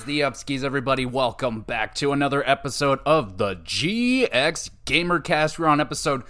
Is the upskis, everybody? Welcome back to another episode of the GX Gamercast. We're on episode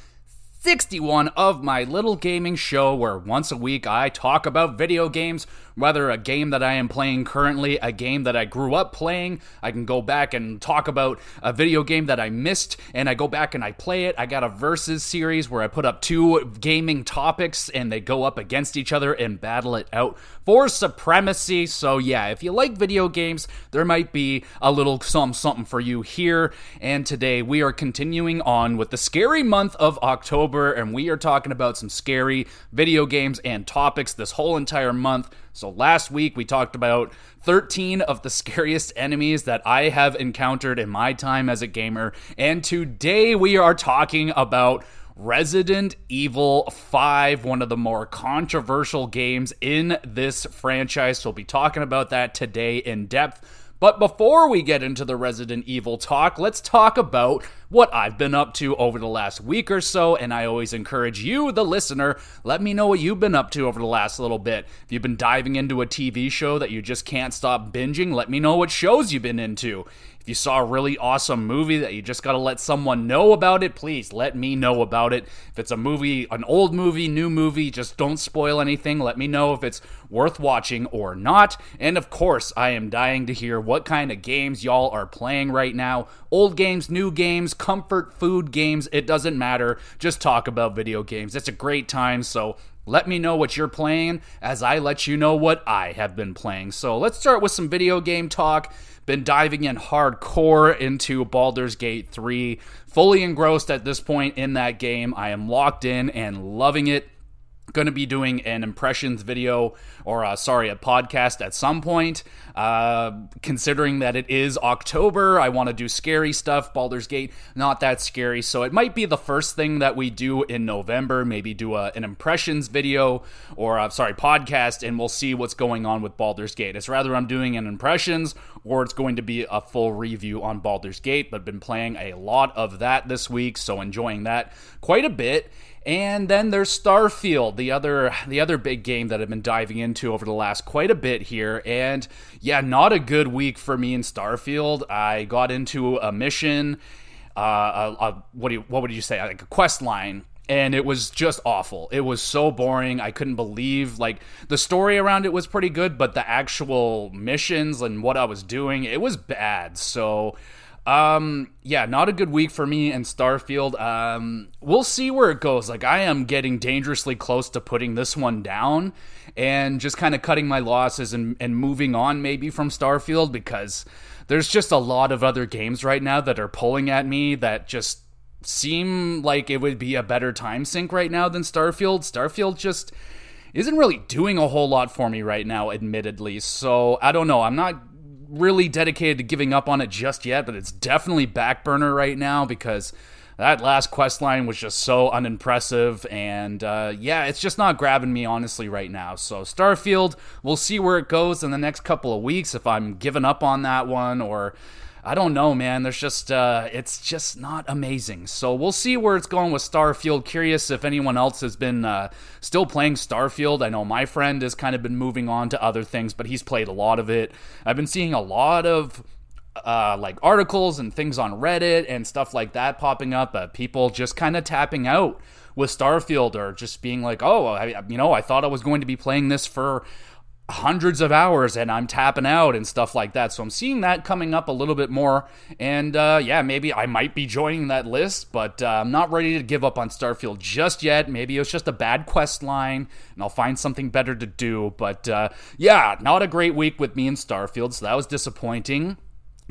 61 of my little gaming show where once a week I talk about video games, whether a game that I am playing currently, a game that I grew up playing. I can go back and talk about a video game that I missed and I go back and I play it. I got a versus series where I put up two gaming topics and they go up against each other and battle it out for supremacy. So, yeah, if you like video games, there might be a little some something for you here. And today we are continuing on with the scary month of October and we are talking about some scary video games and topics this whole entire month. So last week we talked about 13 of the scariest enemies that I have encountered in my time as a gamer. And today we are talking about Resident Evil 5, one of the more controversial games in this franchise. So we'll be talking about that today in depth. But before we get into the Resident Evil talk, let's talk about what I've been up to over the last week or so. And I always encourage you, the listener, let me know what you've been up to over the last little bit. If you've been diving into a TV show that you just can't stop binging, let me know what shows you've been into. If you saw a really awesome movie that you just got to let someone know about it, please let me know about it. If it's a movie, an old movie, new movie, just don't spoil anything. Let me know if it's worth watching or not. And of course, I am dying to hear what kind of games y'all are playing right now. Old games, new games, comfort food games, it doesn't matter. Just talk about video games. It's a great time, so let me know what you're playing as I let you know what I have been playing. So let's start with some video game talk been diving in hardcore into Baldur's Gate 3, fully engrossed at this point in that game. I am locked in and loving it going to be doing an impressions video or uh, sorry a podcast at some point. Uh, considering that it is october i want to do scary stuff baldur's gate not that scary. So it might be the first thing that we do in november maybe do a, an impressions video or uh, sorry podcast and we'll see what's going on with baldur's gate. It's rather i'm doing an impressions or it's going to be a full review on baldur's gate but been playing a lot of that this week so enjoying that quite a bit and then there's Starfield, the other the other big game that I've been diving into over the last quite a bit here. And yeah, not a good week for me in Starfield. I got into a mission, uh, a, a, what do you, what would you say, like a quest line and it was just awful. It was so boring. I couldn't believe like the story around it was pretty good, but the actual missions and what I was doing, it was bad. So um, yeah, not a good week for me and Starfield. Um, we'll see where it goes. Like, I am getting dangerously close to putting this one down and just kind of cutting my losses and, and moving on maybe from Starfield because there's just a lot of other games right now that are pulling at me that just seem like it would be a better time sink right now than Starfield. Starfield just isn't really doing a whole lot for me right now, admittedly. So I don't know. I'm not really dedicated to giving up on it just yet, but it's definitely back burner right now because that last quest line was just so unimpressive. And uh, yeah it's just not grabbing me honestly right now. So starfield we'll see where it goes in the next couple of weeks if i'm giving up on that one or I don't know, man. There's just uh, it's just not amazing. So we'll see where it's going with Starfield. Curious if anyone else has been uh, still playing Starfield. I know my friend has kind of been moving on to other things, but he's played a lot of it. I've been seeing a lot of uh, like articles and things on Reddit and stuff like that popping up. Uh, people just kind of tapping out with Starfield or just being like, oh, I, you know, I thought I was going to be playing this for hundreds of hours and I'm tapping out and stuff like that. So I'm seeing that coming up a little bit more. And uh, yeah, maybe I might be joining that list, but uh, I'm not ready to give up on Starfield just yet. Maybe it was just a bad quest line and I'll find something better to do. But uh, yeah, not a great week with me in Starfield, so that was disappointing.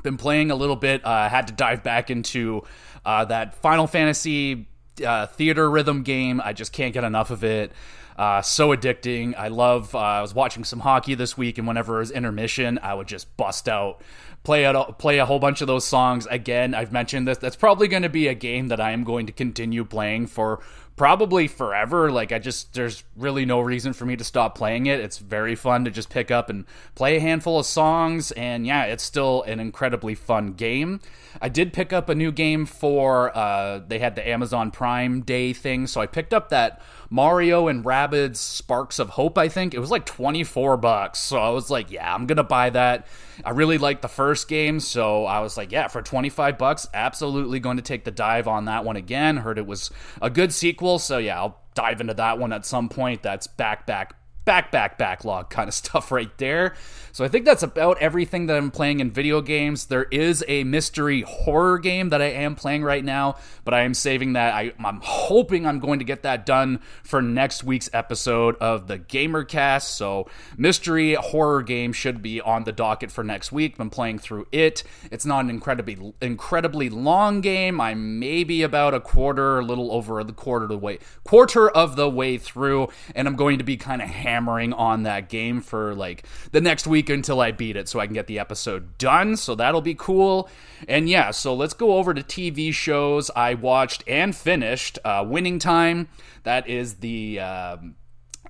Been playing a little bit, uh, had to dive back into uh, that Final Fantasy uh, Theatrhythm game. I just can't get enough of it. Uh, so addicting. I love. Uh, I was watching some hockey this week, and whenever it was intermission, I would just bust out, play out, play a whole bunch of those songs again. I've mentioned this. That's probably going to be a game that I am going to continue playing for probably forever. Like I just there's really no reason for me to stop playing it. It's very fun to just pick up and play a handful of songs and yeah, it's still an incredibly fun game. I did pick up a new game for uh they had the Amazon Prime Day thing, so I picked up that Mario and Rabbids Sparks of Hope, I think. It was like 24 bucks. So I was like, yeah, I'm going to buy that. I really liked the first game, so I was like, yeah, for 25 bucks, absolutely going to take the dive on that one again. Heard it was a good sequel, so yeah, I'll dive into that one at some point. That's back, back, back, back, backlog kind of stuff right there. So I think that's about everything that I'm playing in video games. There is a mystery horror game that I am playing right now, but I am saving that. I, am hoping I'm going to get that done for next week's episode of the Gamercast. So mystery horror game should be on the docket for next week. I'm playing through it. It's not an incredibly incredibly long game. I'm maybe about a quarter, a little over the quarter of the way quarter of the way through, and I'm going to be kind of hammering on that game for like the next week week until I beat it so I can get the episode done. So that'll be cool. And yeah, so let's go over to TV shows I watched and finished. Uh, Winning Time, that is the. Um,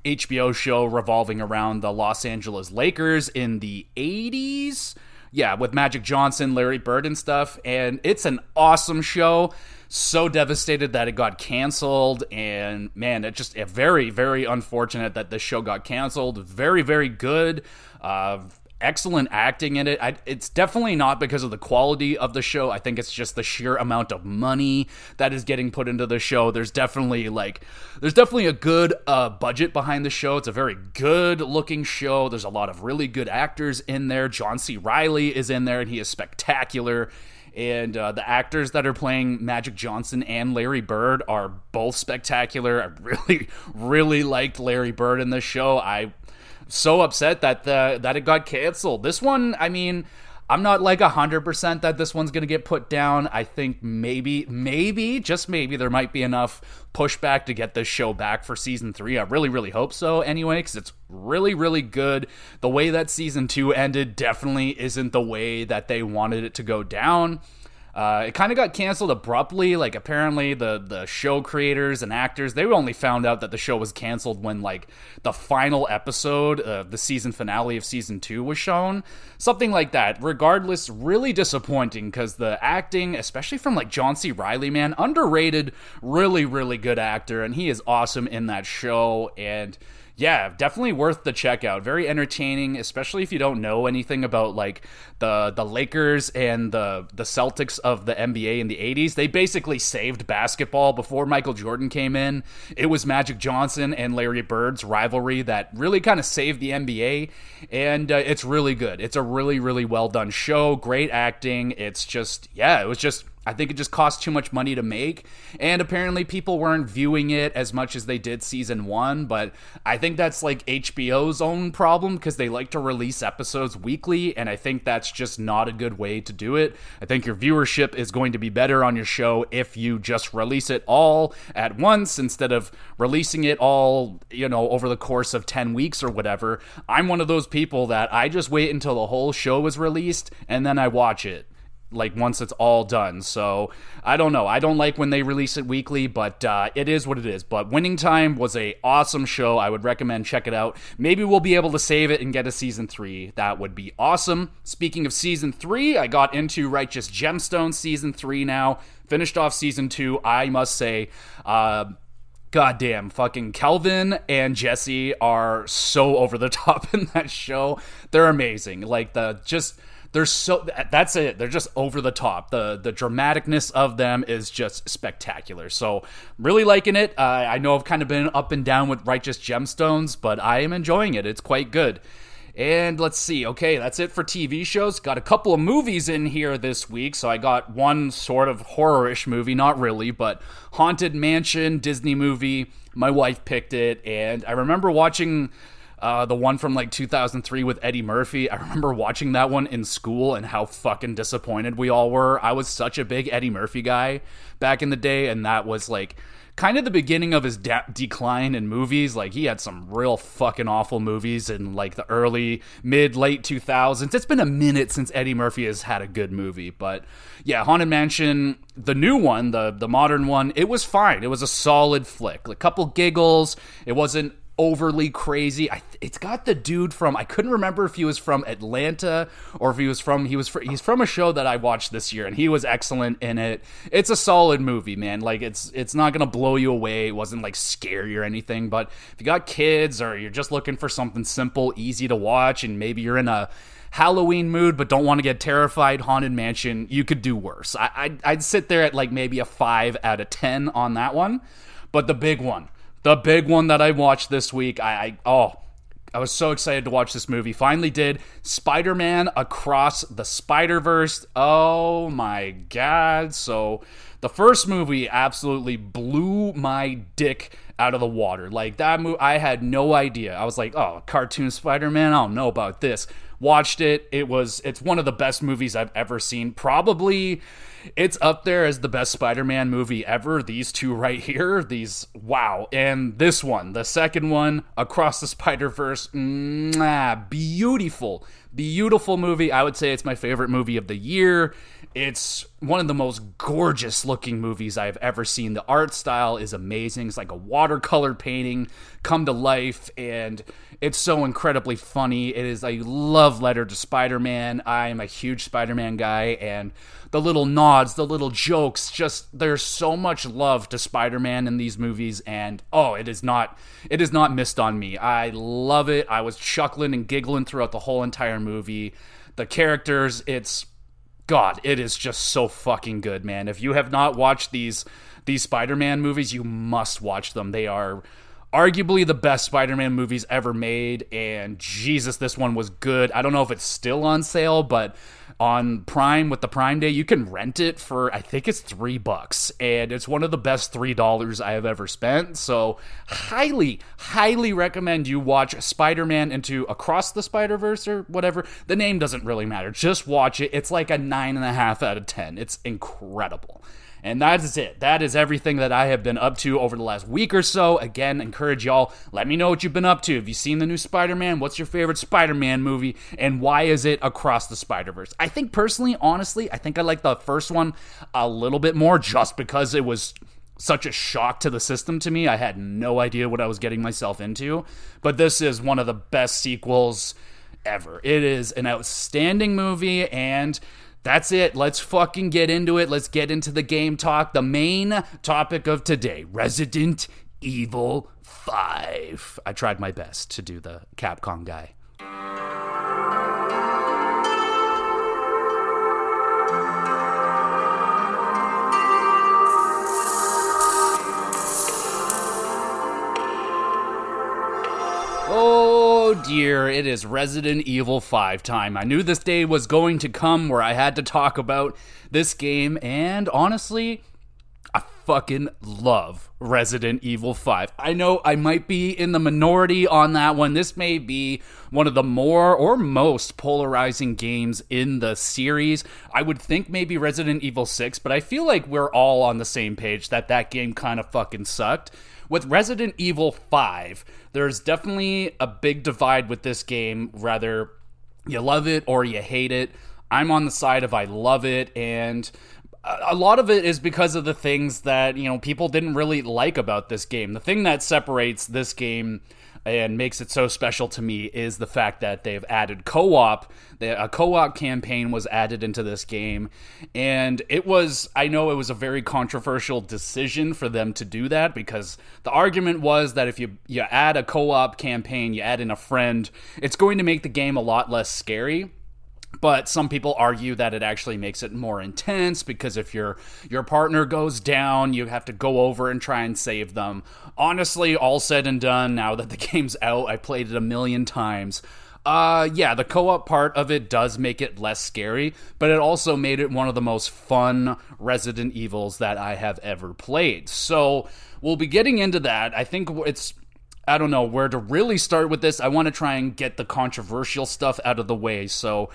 HBO show revolving around the Los Angeles Lakers in the 80s. Yeah, with Magic Johnson, Larry Bird, and stuff. And it's an awesome show so devastated that it got canceled and man it just very very unfortunate that this show got canceled very very good uh, excellent acting in it. I, it's definitely not because of the quality of the show. I think it's just the sheer amount of money that is getting put into the show. There's definitely like there's definitely a good uh, budget behind the show. It's a very good looking show. There's a lot of really good actors in there. John C. Reilly is in there and he is spectacular. And uh, the actors that are playing Magic Johnson and Larry Bird are both spectacular. I really, really liked Larry Bird in this show. I so upset that the that it got canceled. This one, I mean, I'm not like 100% that this one's going to get put down. I think maybe, maybe, just maybe, there might be enough pushback to get this show back for season three. I really, really hope so anyway, because it's really, really good. The way that season two ended definitely isn't the way that they wanted it to go down. Uh, it kind of got canceled abruptly. Like apparently the the show creators and actors they only found out that the show was canceled when like the final episode of the season finale of season two was shown. Something like that. Regardless, really disappointing because the acting, especially from like John C. Reilly, man, underrated, really really good actor, and he is awesome in that show and yeah, definitely worth the checkout. Very entertaining, especially if you don't know anything about like the the Lakers and the the Celtics of the NBA in the 80s. They basically saved basketball before Michael Jordan came in. It was Magic Johnson and Larry Bird's rivalry that really kind of saved the NBA and uh, it's really good. It's a really really well done show, great acting. It's just yeah, it was just I think it just cost too much money to make. And apparently, people weren't viewing it as much as they did season one. But I think that's like HBO's own problem because they like to release episodes weekly. And I think that's just not a good way to do it. I think your viewership is going to be better on your show if you just release it all at once instead of releasing it all, you know, over the course of 10 weeks or whatever. I'm one of those people that I just wait until the whole show is released and then I watch it like once it's all done. So I don't know. I don't like when they release it weekly, but uh, it is what it is. But Winning Time was a awesome show. I would recommend check it out. Maybe we'll be able to save it and get a season three. That would be awesome. Speaking of season three, I got into Righteous Gemstones season three now. Finished off season two. I must say. Uh, goddamn fucking Kelvin and Jesse are so over the top in that show. They're amazing. Like the just they're so that's it. They're just over the top. The the dramaticness of them is just spectacular. So really liking it. Uh, I know I've kind of been up and down with Righteous Gemstones, but I am enjoying it. It's quite good. And let's see. Okay, that's it for TV shows. Got a couple of movies in here this week. So I got one sort of horrorish movie, not really, but Haunted Mansion Disney movie. My wife picked it, and I remember watching uh, the one from like 2003 with Eddie Murphy. I remember watching that one in school and how fucking disappointed we all were. I was such a big Eddie Murphy guy back in the day, and that was like kind of the beginning of his de- decline in movies. Like he had some real fucking awful movies in like the early, mid, late 2000s. It's been a minute since Eddie Murphy has had a good movie, but yeah, Haunted Mansion, the new one, the the modern one, it was fine. It was a solid flick. A couple giggles. It wasn't overly crazy. I, it's got the dude from I couldn't remember if he was from Atlanta or if he was from he was fr- he's from a show that I watched this year and he was excellent in it. It's a solid movie, man. Like it's it's not gonna blow you away. It wasn't like scary or anything, but if you got kids or you're just looking for something simple, easy to watch, and maybe you're in a Halloween mood but don't want to get terrified, Haunted Mansion, you could do worse. I, I'd, I'd sit there at like maybe a five out of ten on that one, but the big one the big one that I watched this week. I, I oh, I was so excited to watch this movie. Finally did Spider Man Across the Spider Verse. Oh my god. So, the first movie absolutely blew my dick out of the water. Like, that movie, I had no idea. I was like, oh, cartoon Spider Man? I don't know about this. Watched it. It was, it's one of the best movies I've ever seen. Probably it's up there as the best Spider-Man movie ever. These two right here, these wow, and this one, the second one, Across the Spider-Verse, beautiful, beautiful movie. I would say it's my favorite movie of the year. It's one of the most gorgeous looking movies I've ever seen. The art style is amazing. It's like a watercolor painting come to life, and it's so incredibly funny. It is a love letter to Spider Man. I am a huge Spider Man guy, and the little nods, the little jokes, just there's so much love to Spider-Man in these movies and oh, it is not it is not missed on me. I love it. I was chuckling and giggling throughout the whole entire movie. The characters, it's god, it is just so fucking good, man. If you have not watched these these Spider-Man movies, you must watch them. They are arguably the best Spider-Man movies ever made and Jesus this one was good. I don't know if it's still on sale, but on Prime with the Prime Day, you can rent it for I think it's three bucks, and it's one of the best three dollars I have ever spent. So, highly, highly recommend you watch Spider Man into Across the Spider Verse or whatever. The name doesn't really matter. Just watch it. It's like a nine and a half out of ten. It's incredible. And that is it. That is everything that I have been up to over the last week or so. Again, encourage y'all. Let me know what you've been up to. Have you seen the new Spider Man? What's your favorite Spider Man movie? And why is it across the Spider Verse? I think personally, honestly, I think I like the first one a little bit more just because it was such a shock to the system to me. I had no idea what I was getting myself into. But this is one of the best sequels ever. It is an outstanding movie and that's it. Let's fucking get into it. Let's get into the game talk. The main topic of today Resident Evil 5. I tried my best to do the Capcom guy. Oh dear, it is Resident Evil 5 time. I knew this day was going to come where I had to talk about this game, and honestly, I fucking love Resident Evil 5. I know I might be in the minority on that one. This may be one of the more or most polarizing games in the series. I would think maybe Resident Evil 6, but I feel like we're all on the same page that that game kind of fucking sucked. With Resident Evil 5, there's definitely a big divide with this game. Rather, you love it or you hate it. I'm on the side of I love it, and a lot of it is because of the things that you know people didn't really like about this game. The thing that separates this game and makes it so special to me is the fact that they've added co-op. A co-op campaign was added into this game, and it was I know it was a very controversial decision for them to do that because the argument was that if you you add a co-op campaign, you add in a friend, it's going to make the game a lot less scary but some people argue that it actually makes it more intense because if your your partner goes down you have to go over and try and save them. Honestly all said and done now that the game's out i played it a million times. Uh yeah the co-op part of it does make it less scary but it also made it one of the most fun resident evils that i have ever played. So we'll be getting into that. I think it's I don't know where to really start with this. I want to try and get the controversial stuff out of the way. So,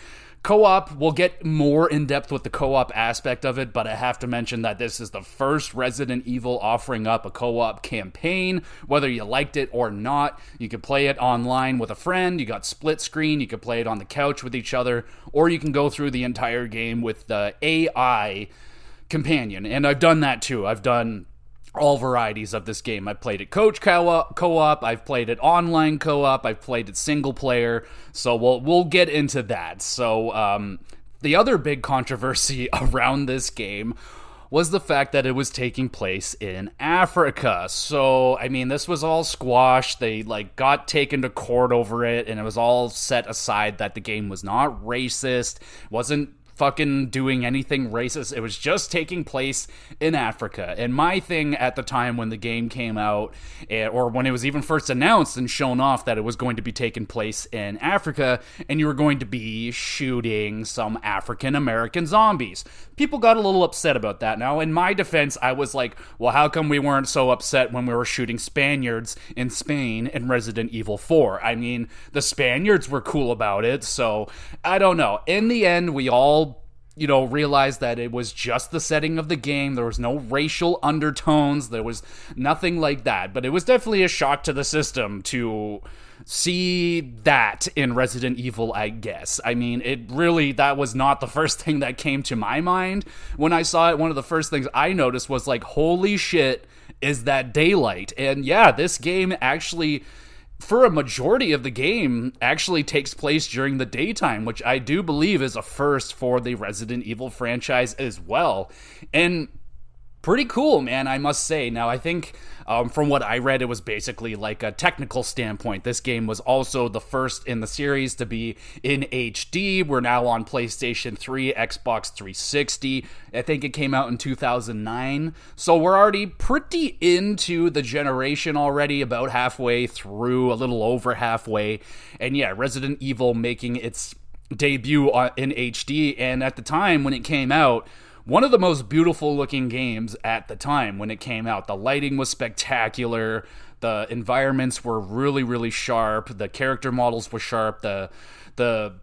Co op, we'll get more in depth with the co op aspect of it, but I have to mention that this is the first Resident Evil offering up a co op campaign. Whether you liked it or not, you could play it online with a friend, you got split screen, you could play it on the couch with each other, or you can go through the entire game with the AI companion. And I've done that too. I've done all varieties of this game. I've played it coach co-op, I've played it online co-op, I've played it single player. So we'll we'll get into that. So um, the other big controversy around this game was the fact that it was taking place in Africa. So, I mean, this was all squashed. They like got taken to court over it and it was all set aside that the game was not racist, wasn't fucking doing anything racist. It was just taking place in Africa. And my thing at the time when the game came out, eh, or when it was even first announced and shown off that it was going to be taking place in Africa, and you were going to be shooting some African American zombies. People got a little upset about that. Now, in my defense, I was like, well, how come we weren't so upset when we were shooting Spaniards in Spain in Resident Evil 4? I mean, the Spaniards were cool about it, so I don't know. In the end, we all you know, realized that it was just the setting of the game. There was no racial undertones. There was nothing like that. But it was definitely a shock to the system to see that in Resident Evil, I guess. I mean, it really, that was not the first thing that came to my mind when I saw it. One of the first things I noticed was like, holy shit, is that daylight? And yeah, this game actually for a majority of the game actually takes place during the daytime, which I do believe is a first for the Resident Evil franchise as well. And pretty cool, man, I must say. Now, I think um, from what I read, it was basically like a technical standpoint. This game was also the first in the series to be in HD. We're now on PlayStation 3, Xbox 360. I think it came out in 2009. So we're already pretty into the generation already, about halfway through, a little over halfway. And yeah, Resident Evil making its debut in HD. And at the time when it came out, one of the most beautiful looking games at the time when it came out. The lighting was spectacular. The environments were really, really sharp. The character models were sharp. The the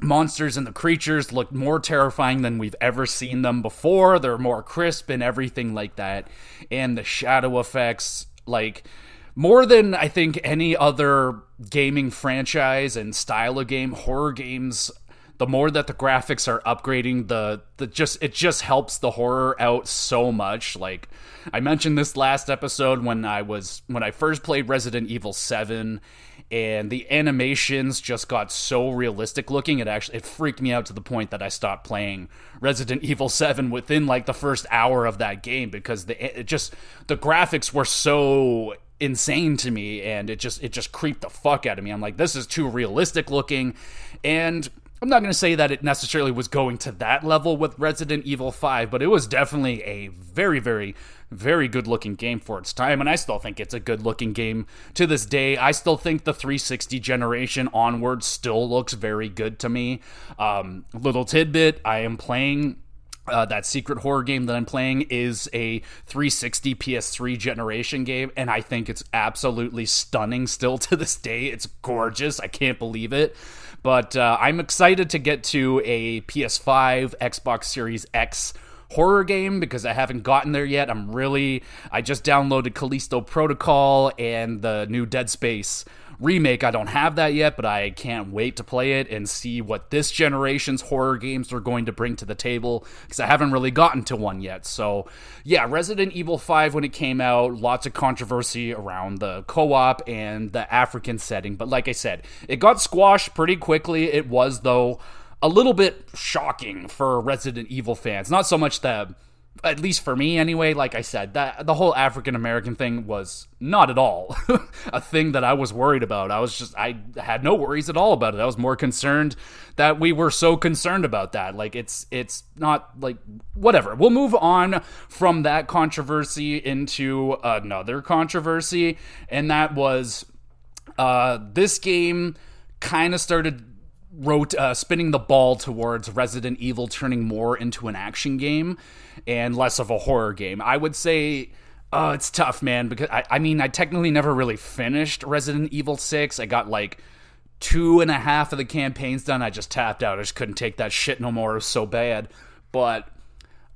monsters and the creatures looked more terrifying than we've ever seen them before. They're more crisp and everything like that. And the shadow effects, like more than I think any other gaming franchise and style of game, horror games the more that the graphics are upgrading the the just it just helps the horror out so much. Like i mentioned this last episode when i was when i first played resident evil 7 and the animations just got so realistic looking. It actually it freaked me out to the point that i stopped playing resident evil 7 within like the first hour of that game because the it just the graphics were so insane to me and it just it just creeped the fuck out of me. I'm like this is too realistic looking. And I'm not going to say that it necessarily was going to that level with Resident Evil 5, but it was definitely a very, very, very good looking game for its time. And I still think it's a good looking game to this day. I still think the 360 generation onward still looks very good to me. Um, little tidbit I am playing uh, that secret horror game that I'm playing is a 360 PS3 generation game, and I think it's absolutely stunning still to this day. It's gorgeous. I can't believe it. But uh, I'm excited to get to a PS5, Xbox Series X horror game because I haven't gotten there yet. I'm really, I just downloaded Callisto Protocol and the new Dead Space remake. I don't have that yet, but I can't wait to play it and see what this generation's horror games are going to bring to the table because I haven't really gotten to one yet. So, yeah, Resident Evil 5 when it came out, lots of controversy around the co op and the African setting. But like I said, it got squashed pretty quickly. It was, though, a little bit shocking for Resident Evil fans. Not so much the at least for me anyway like i said that the whole african american thing was not at all a thing that i was worried about. I was just i had no worries at all about it. I was more concerned that we were so concerned about that. Like it's it's not like whatever. We'll move on from that controversy into another controversy and that was uh this game kind of started wrote uh, spinning the ball towards Resident Evil turning more into an action game and less of a horror game. I would say uh, it's tough, man, because I, I mean, I technically never really finished Resident Evil 6. I got like two and a half of the campaigns done. I just tapped out. I just couldn't take that shit no more. It was so bad. But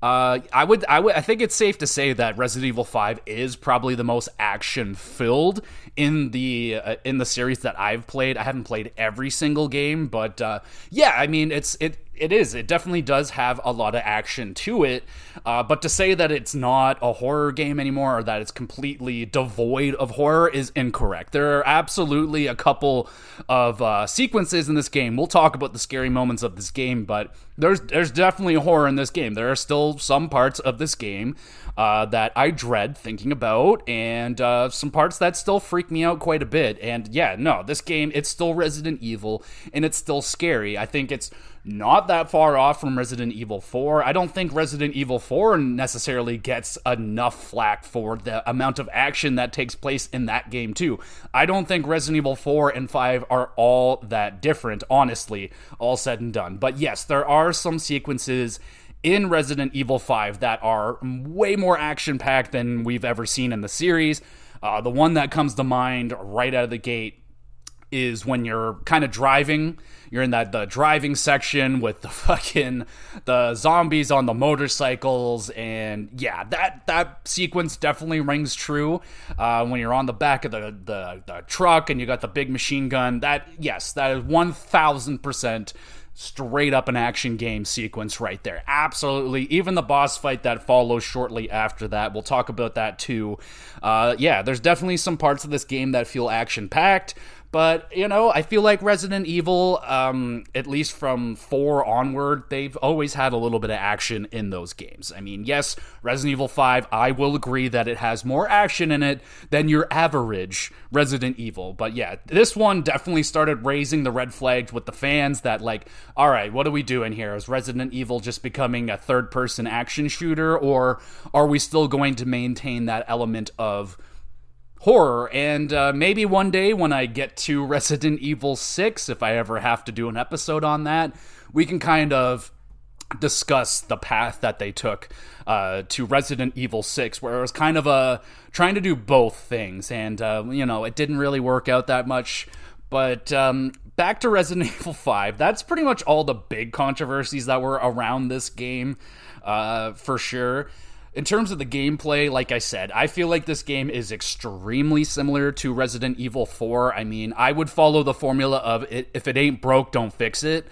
uh, I would, I would, I think it's safe to say that Resident Evil Five is probably the most action filled in the uh, in the series that I've played. I haven't played every single game, but uh, yeah, I mean, it's it it is. It definitely does have a lot of action to it. Uh, but to say that it's not a horror game anymore or that it's completely devoid of horror is incorrect. There are absolutely a couple of uh, sequences in this game. We'll talk about the scary moments of this game, but there's there's definitely horror in this game. There are still some parts of this game uh, that I dread thinking about, and uh, some parts that still freak me out quite a bit. And yeah, no, this game it's still Resident Evil, and it's still scary. I think it's not that far off from Resident Evil 4. I don't think Resident Evil 4 necessarily gets enough flack for the amount of action that takes place in that game, too. I don't think Resident Evil 4 and 5 are all that different, honestly, all said and done. But yes, there are some sequences in Resident Evil 5 that are way more action packed than we've ever seen in the series. Uh, the one that comes to mind right out of the gate is when you're kind of driving. You're in that the driving section with the fucking the zombies on the motorcycles, and yeah, that that sequence definitely rings true. Uh, when you're on the back of the, the the truck and you got the big machine gun, that yes, that is one thousand percent straight up an action game sequence right there. Absolutely. Even the boss fight that follows shortly after that, we'll talk about that too. Uh, yeah, there's definitely some parts of this game that feel action packed. But, you know, I feel like Resident Evil, um, at least from 4 onward, they've always had a little bit of action in those games. I mean, yes, Resident Evil 5, I will agree that it has more action in it than your average Resident Evil. But yeah, this one definitely started raising the red flags with the fans that, like, all right, what are we doing here? Is Resident Evil just becoming a third person action shooter, or are we still going to maintain that element of horror. And uh, maybe one day when I get to Resident Evil 6, if I ever have to do an episode on that, we can kind of discuss the path that they took uh, to Resident Evil 6, where it was kind of a trying to do both things. And, uh, you know, it didn't really work out that much. But um, back to Resident Evil 5, that's pretty much all the big controversies that were around this game, uh, for sure in terms of the gameplay, like I said, I feel like this game is extremely similar to Resident Evil 4. I mean, I would follow the formula of it, if it ain't broke, don't fix it.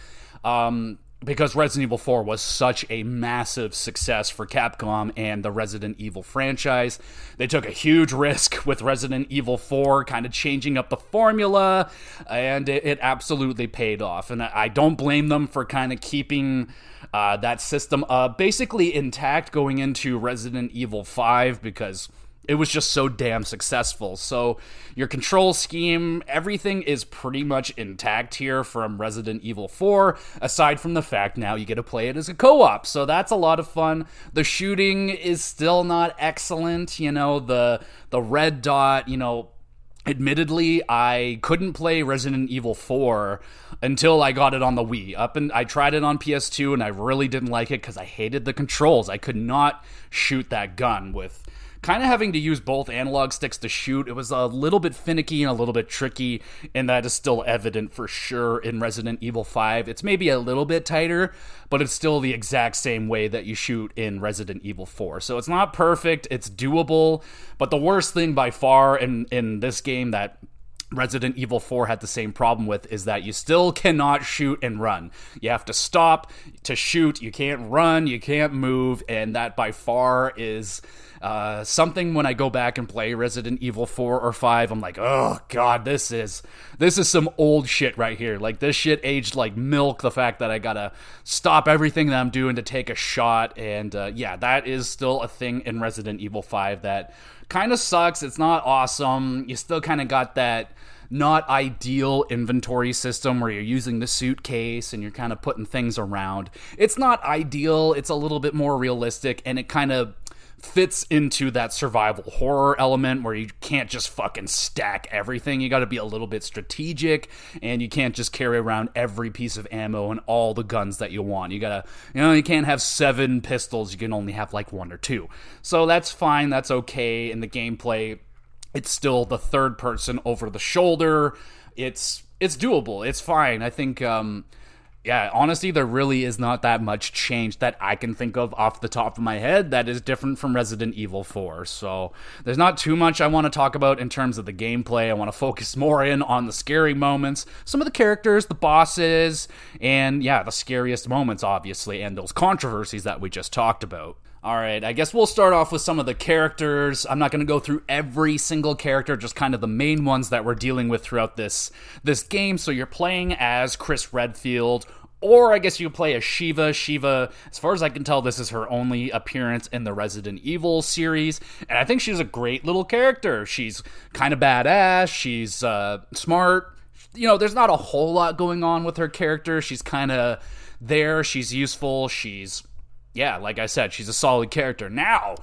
Um, because Resident Evil 4 was such a massive success for Capcom and the Resident Evil franchise. They took a huge risk with Resident Evil 4, kind of changing up the formula, and it, it absolutely paid off. And I don't blame them for kind of keeping uh, that system uh, basically intact going into Resident Evil 5 because it was just so damn successful. So your control scheme, everything is pretty much intact here from Resident Evil 4, aside from the fact now you get to play it as a co-op. So that's a lot of fun. The shooting is still not excellent, you know, the the red dot, you know, admittedly i couldn't play resident evil 4 until i got it on the wii up and i tried it on ps2 and i really didn't like it because i hated the controls i could not shoot that gun with kind of having to use both analog sticks to shoot. It was a little bit finicky and a little bit tricky, and that is still evident for sure in Resident Evil 5. It's maybe a little bit tighter, but it's still the exact same way that you shoot in Resident Evil 4. So it's not perfect, it's doable, but the worst thing by far in, in this game that Resident Evil 4 had the same problem with is that you still cannot shoot and run. You have to stop to shoot, you can't run, you can't move, and that by far is uh, something when I go back and play Resident Evil 4 or 5, I'm like, oh god, this is this is some old shit right here. Like this shit aged like milk. The fact that I gotta stop everything that I'm doing to take a shot, and uh, yeah, that is still a thing in Resident Evil 5 that kind of sucks. It's not awesome. You still kind of got that not ideal inventory system where you're using the suitcase and you're kind of putting things around. It's not ideal. It's a little bit more realistic and it kind of fits into that survival horror element where you can't just fucking stack everything. You got to be a little bit strategic and you can't just carry around every piece of ammo and all the guns that you want. You got to, you know, you can't have seven pistols. You can only have like one or two. So that's fine. That's okay. In the gameplay, it's still the third person over the shoulder. It's it's doable. It's fine. I think um yeah, honestly, there really is not that much change that I can think of off the top of my head that is different from Resident Evil 4. So there's not too much I want to talk about in terms of the gameplay. I want to focus more in on the scary moments, some of the characters, the bosses, and yeah, the scariest moments, obviously, and those controversies that we just talked about. All right, I guess we'll start off with some of the characters. I'm not going to go through every single character, just kind of the main ones that we're dealing with throughout this this game. So you're playing as Chris Redfield, or I guess you play as Sheva. Sheva, as far as I can tell, this is her only appearance in the Resident Evil series, and I think she's a great little character. She's kind of badass. She's uh, smart. You know, there's not a whole lot going on with her character. She's kind of there. She's useful. She's yeah, like I said, she's a solid character. Now,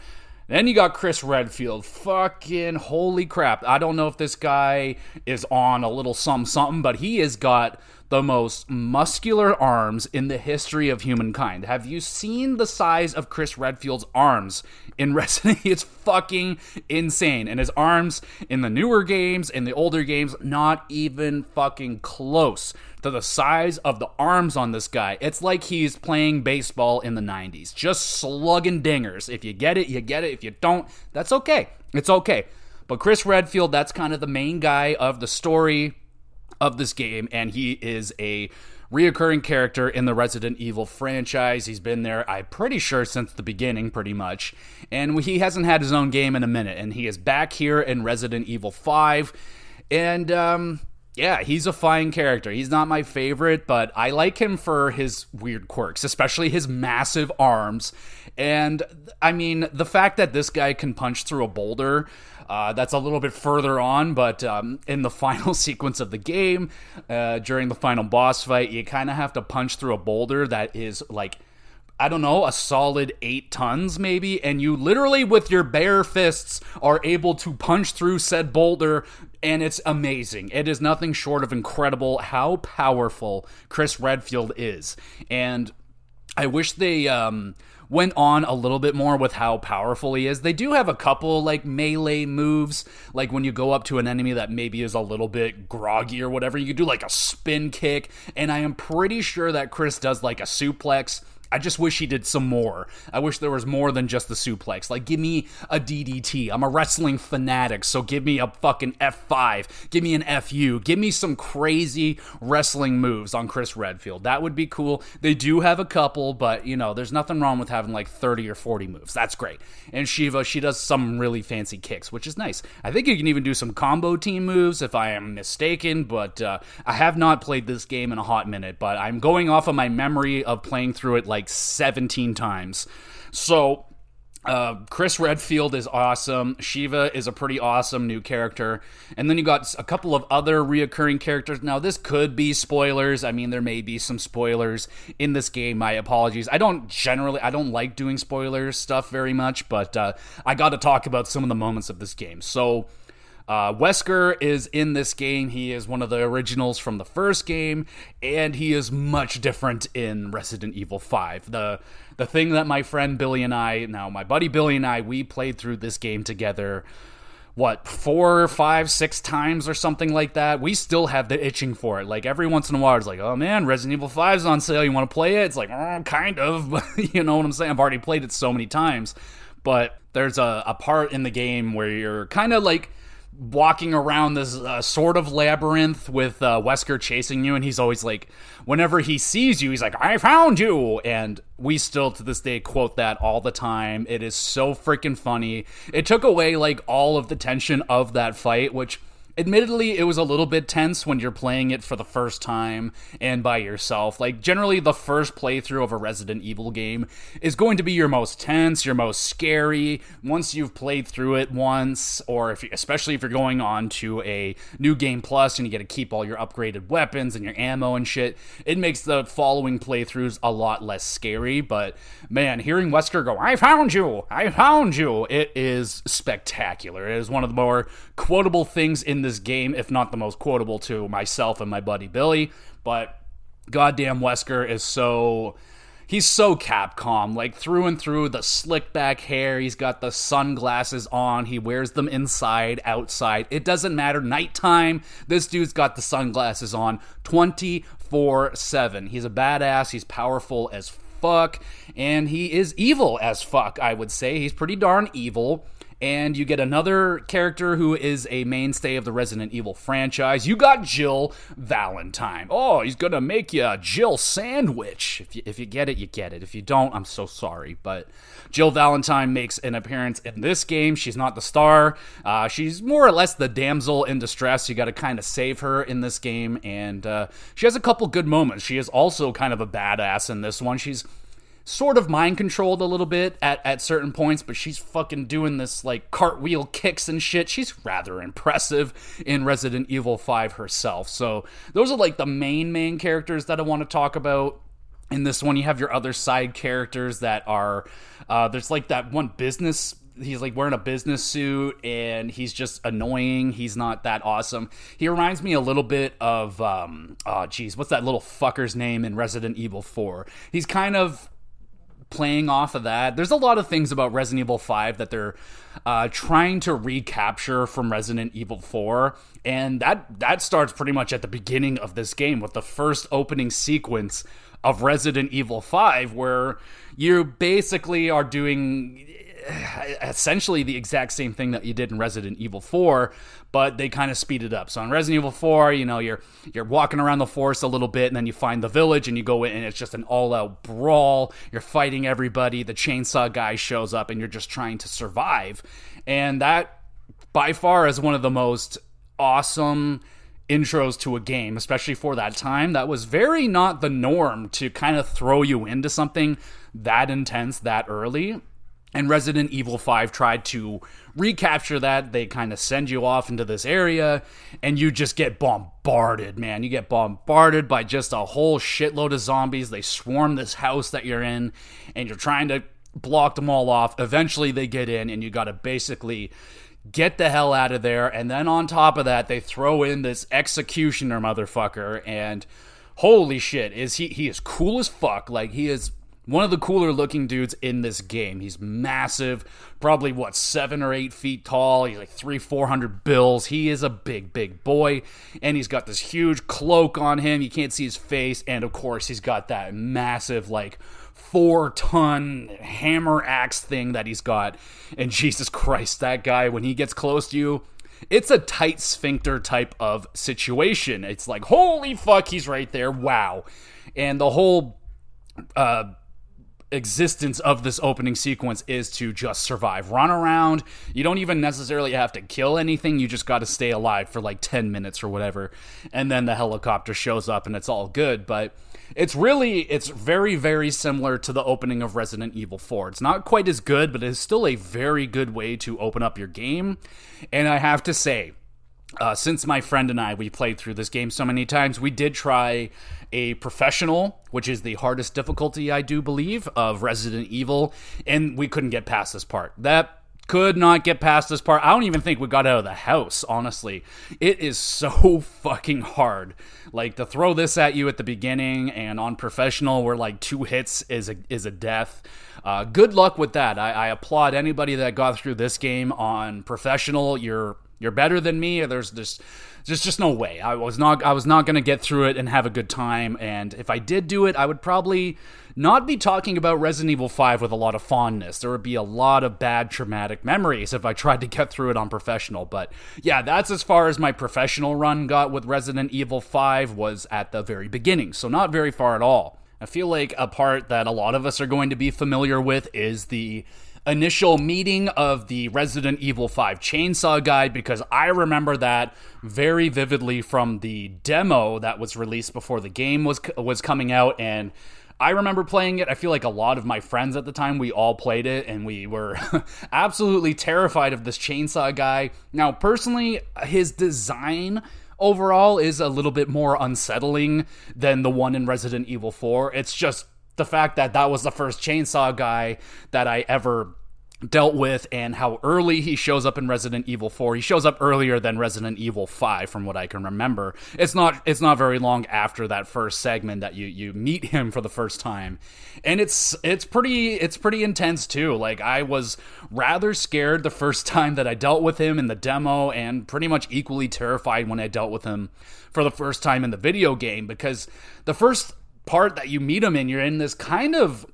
then you got Chris Redfield. Fucking holy crap. I don't know if this guy is on a little some something, but he has got the most muscular arms in the history of humankind. Have you seen the size of Chris Redfield's arms in Resident? It's fucking insane. And his arms in the newer games, in the older games, not even fucking close to the size of the arms on this guy. It's like he's playing baseball in the 90s, just slugging dingers. If you get it, you get it. If you don't, that's okay. It's okay. But Chris Redfield, that's kind of the main guy of the story of this game, and he is a reoccurring character in the Resident Evil franchise. He's been there, I'm pretty sure, since the beginning, pretty much. And he hasn't had his own game in a minute, and he is back here in Resident Evil 5. And, um, yeah, he's a fine character. He's not my favorite, but I like him for his weird quirks, especially his massive arms. And I mean, the fact that this guy can punch through a boulder, uh, that's a little bit further on, but um, in the final sequence of the game, uh, during the final boss fight, you kind of have to punch through a boulder that is like I don't know, a solid eight tons maybe, and you literally with your bare fists are able to punch through said boulder, and it's amazing. It is nothing short of incredible how powerful Chris Redfield is. And I wish they um, went on a little bit more with how powerful he is. They do have a couple like melee moves, like when you go up to an enemy that maybe is a little bit groggy or whatever, you do like a spin kick, and I am pretty sure that Chris does like a suplex I just wish he did some more. I wish there was more than just the suplex. Like, give me a DDT. I'm a wrestling fanatic, so give me a fucking F5. Give me an FU. Give me some crazy wrestling moves on Chris Redfield. That would be cool. They do have a couple, but, you know, there's nothing wrong with having like 30 or 40 moves. That's great. And Sheva, she does some really fancy kicks, which is nice. I think you can even do some combo team moves if I am mistaken, but uh, I have not played this game in a hot minute, but I'm going off of my memory of playing through it like like 17 times. So uh, Chris Redfield is awesome. Sheva is a pretty awesome new character. And then you got a couple of other reoccurring characters. Now, this could be spoilers. I mean, there may be some spoilers in this game. My apologies. I don't generally, I don't like doing spoilers stuff very much, but uh, I got to talk about some of the moments of this game. So, uh, Wesker is in this game. He is one of the originals from the first game, and he is much different in Resident Evil 5. The the thing that my friend Billy and I, now my buddy Billy and I, we played through this game together. What four, five, six times or something like that? We still have the itching for it. Like every once in a while, it's like, oh man, Resident Evil 5's on sale. You want to play it? It's like, oh, kind of. you know what I'm saying? I've already played it so many times, but there's a, a part in the game where you're kind of like walking around this uh, sort of labyrinth with uh, Wesker chasing you, and he's always like, whenever he sees you, he's like, "I found you," and we still to this day quote that all the time. It is so freaking funny. It took away like all of the tension of that fight, which Admittedly, it was a little bit tense when you're playing it for the first time and by yourself. Like, generally, the first playthrough of a Resident Evil game is going to be your most tense, your most scary. Once you've played through it once, or if you, especially if you're going on to a new game plus and you get to keep all your upgraded weapons and your ammo and shit, it makes the following playthroughs a lot less scary. But man, hearing Wesker go, I found you! I found you! It is spectacular. It is one of the more quotable things in this game, if not the most quotable to myself and my buddy Billy. But goddamn, Wesker is so he's so Capcom, like through and through. The slick back hair, he's got the sunglasses on. He wears them inside, outside. It doesn't matter. Nighttime, this dude's got the sunglasses on 24 7. He's a badass. He's powerful as fuck. And he is evil as fuck, I would say. He's pretty darn evil and you get another character who is a mainstay of the Resident Evil franchise. You got Jill Valentine. Oh, he's gonna make you a Jill sandwich. If you, if you get it, you get it. If you don't, I'm so sorry. But Jill Valentine makes an appearance in this game. She's not the star. Uh, she's more or less the damsel in distress. You got to kind of save her in this game, and uh, she has a couple good moments. She is also kind of a badass in this one. She's sort of mind controlled a little bit at, at certain points, but she's fucking doing this like cartwheel kicks and shit. She's rather impressive in Resident Evil 5 herself. So those are like the main, main characters that I want to talk about. In this one, you have your other side characters that are uh, there's like that one business he's like wearing a business suit and he's just annoying. He's not that awesome. He reminds me a little bit of um oh geez, what's that little fucker's name in Resident Evil 4? He's kind of playing off of that. There's a lot of things about Resident Evil 5 that they're uh, trying to recapture from Resident Evil 4, and that that starts pretty much at the beginning of this game with the first opening sequence of Resident Evil 5 where you basically are doing essentially the exact same thing that you did in Resident Evil 4, but they kind of speed it up. So in Resident Evil 4, you know, you're you're walking around the forest a little bit and then you find the village and you go in and it's just an all-out brawl. You're fighting everybody, the chainsaw guy shows up and you're just trying to survive. And that by far is one of the most awesome intros to a game, especially for that time. That was very not the norm to kind of throw you into something that intense that early. And Resident Evil 5 tried to recapture that. They kind of send you off into this area, and you just get bombarded, man. You get bombarded by just a whole shitload of zombies. They swarm this house that you're in, and you're trying to block them all off. Eventually, they get in, and you got to basically get the hell out of there. And then on top of that, they throw in this executioner motherfucker, and holy shit, is he? He is cool as fuck. Like he is one of the cooler looking dudes in this game. He's massive, probably what seven or eight feet tall. He's like three, four hundred bills. He is a big, big boy, and he's got this huge cloak on him. You can't see his face, and of course, he's got that massive, like four ton hammer axe thing that he's got. And Jesus Christ, that guy when he gets close to you. It's a tight sphincter type of situation. It's like, holy fuck, he's right there. Wow. And the whole uh, existence of this opening sequence is to just survive. Run around. You don't even necessarily have to kill anything. You just got to stay alive for like 10 minutes or whatever. And then the helicopter shows up and it's all good. But it's really, it's very, very similar to the opening of Resident Evil 4. It's not quite as good, but it's still a very good way to open up your game. And I have to say, uh, since my friend and I we played through this game so many times, we did try a professional, which is the hardest difficulty I do believe of Resident Evil, and we couldn't get past this part. That could not get past this part. I don't even think we got out of the house, honestly. It is so fucking hard. Like to throw this at you at the beginning and on professional where like two hits is a is a death. Uh, good luck with that. I, I applaud anybody that got through this game on professional. You're you're better than me. There's just there's just no way. I was not I was not going to get through it and have a good time. And if I did do it, I would probably not be talking about Resident Evil 5 with a lot of fondness. There would be a lot of bad traumatic memories if I tried to get through it on professional. But yeah, that's as far as my professional run got with Resident Evil 5 was at the very beginning. So not very far at all. I feel like a part that a lot of us are going to be familiar with is the initial meeting of the Resident Evil 5 chainsaw guy because I remember that very vividly from the demo that was released before the game was was coming out and I remember playing it. I feel like a lot of my friends at the time, we all played it and we were absolutely terrified of this chainsaw guy. Now, personally, his design overall is a little bit more unsettling than the one in Resident Evil 4. It's just the fact that that was the first chainsaw guy that I ever dealt with and how early he shows up in Resident Evil 4. He shows up earlier than Resident Evil 5 from what I can remember. It's not it's not very long after that first segment that you you meet him for the first time. And it's it's pretty it's pretty intense too. Like I was rather scared the first time that I dealt with him in the demo and pretty much equally terrified when I dealt with him for the first time in the video game because the first part that you meet him in you're in this kind of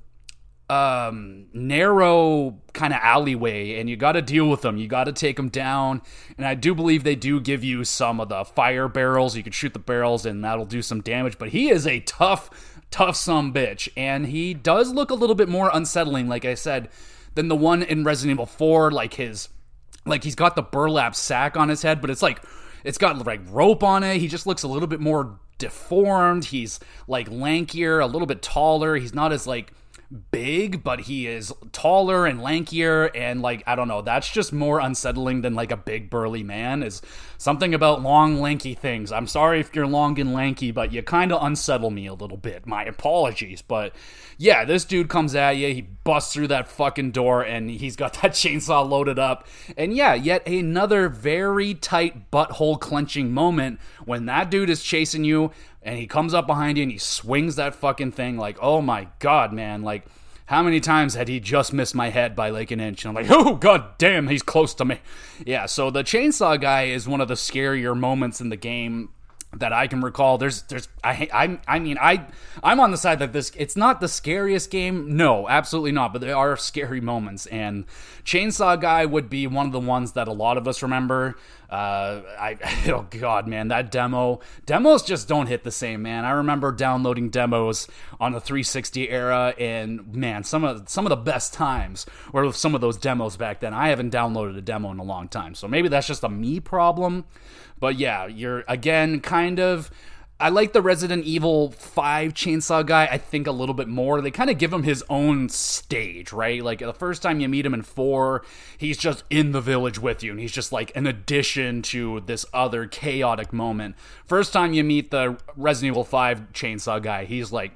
um, narrow kind of alleyway, and you got to deal with them. You got to take them down. And I do believe they do give you some of the fire barrels. You can shoot the barrels, and that'll do some damage. But he is a tough, tough some bitch, and he does look a little bit more unsettling, like I said, than the one in Resident Evil 4. Like his, like he's got the burlap sack on his head, but it's like it's got like rope on it. He just looks a little bit more deformed. He's like lankier, a little bit taller. He's not as like big, but he is taller and lankier, and like I don't know, that's just more unsettling than like a big burly man. Is something about long lanky things. I'm sorry if you're long and lanky, but you kind of unsettle me a little bit. My apologies, but yeah, this dude comes at you, he busts through that fucking door, and he's got that chainsaw loaded up, and yeah, yet another very tight butthole clenching moment when that dude is chasing you and he comes up behind you and he swings that fucking thing like, oh my god, man, like how many times had he just missed my head by like an inch? And I'm like, oh god damn, he's close to me. Yeah, so the chainsaw guy is one of the scarier moments in the game that I can recall. There's, there's, I, I, I mean, I, I'm on the side that this, it's not the scariest game. No, absolutely not. But there are scary moments, and Chainsaw Guy would be one of the ones that a lot of us remember. Uh, I, oh god, man, that demo, demos just don't hit the same, man. I remember downloading demos on the 360 era, and man, some of some of the best times were with some of those demos back then. I haven't downloaded a demo in a long time, so maybe that's just a me problem. But yeah, you're again kind of. I like the Resident Evil 5 chainsaw guy, I think, a little bit more. They kind of give him his own stage, right? Like the first time you meet him in 4, he's just in the village with you, and he's just like an addition to this other chaotic moment. First time you meet the Resident Evil 5 chainsaw guy, he's like,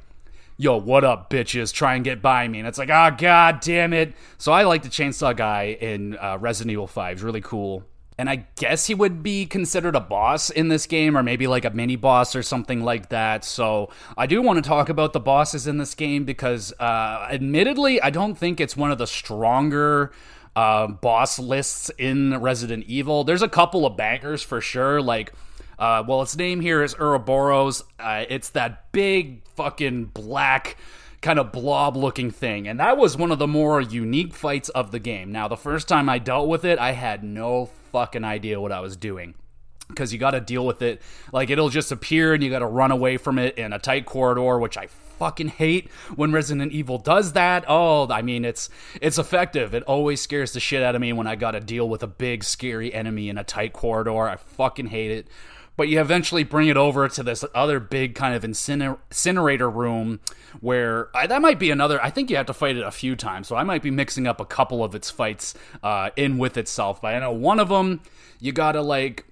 yo, what up, bitches? Try and get by me. And it's like, oh, god damn it. So I like the chainsaw guy in uh, Resident Evil 5. It's really cool and I guess he would be considered a boss in this game, or maybe like a mini boss or something like that. So I do want to talk about the bosses in this game because, uh, admittedly, I don't think it's one of the stronger. Uh, boss lists in Resident Evil. There's a couple of bangers for sure. Like, uh, well, its name here is Ouroboros. Uh, it's that big fucking black kind of blob looking thing. And that was one of the more unique fights of the game. Now, the first time I dealt with it, I had no fucking idea what I was doing because you got to deal with it. Like it'll just appear and you got to run away from it in a tight corridor, which I fucking hate when Resident Evil does that. Oh, I mean it's it's effective. It always scares the shit out of me when I got to deal with a big scary enemy in a tight corridor. I fucking hate it but you eventually bring it over to this other big kind of inciner- incinerator room where I, that might be another i think you have to fight it a few times so i might be mixing up a couple of its fights uh, in with itself but i know one of them you gotta like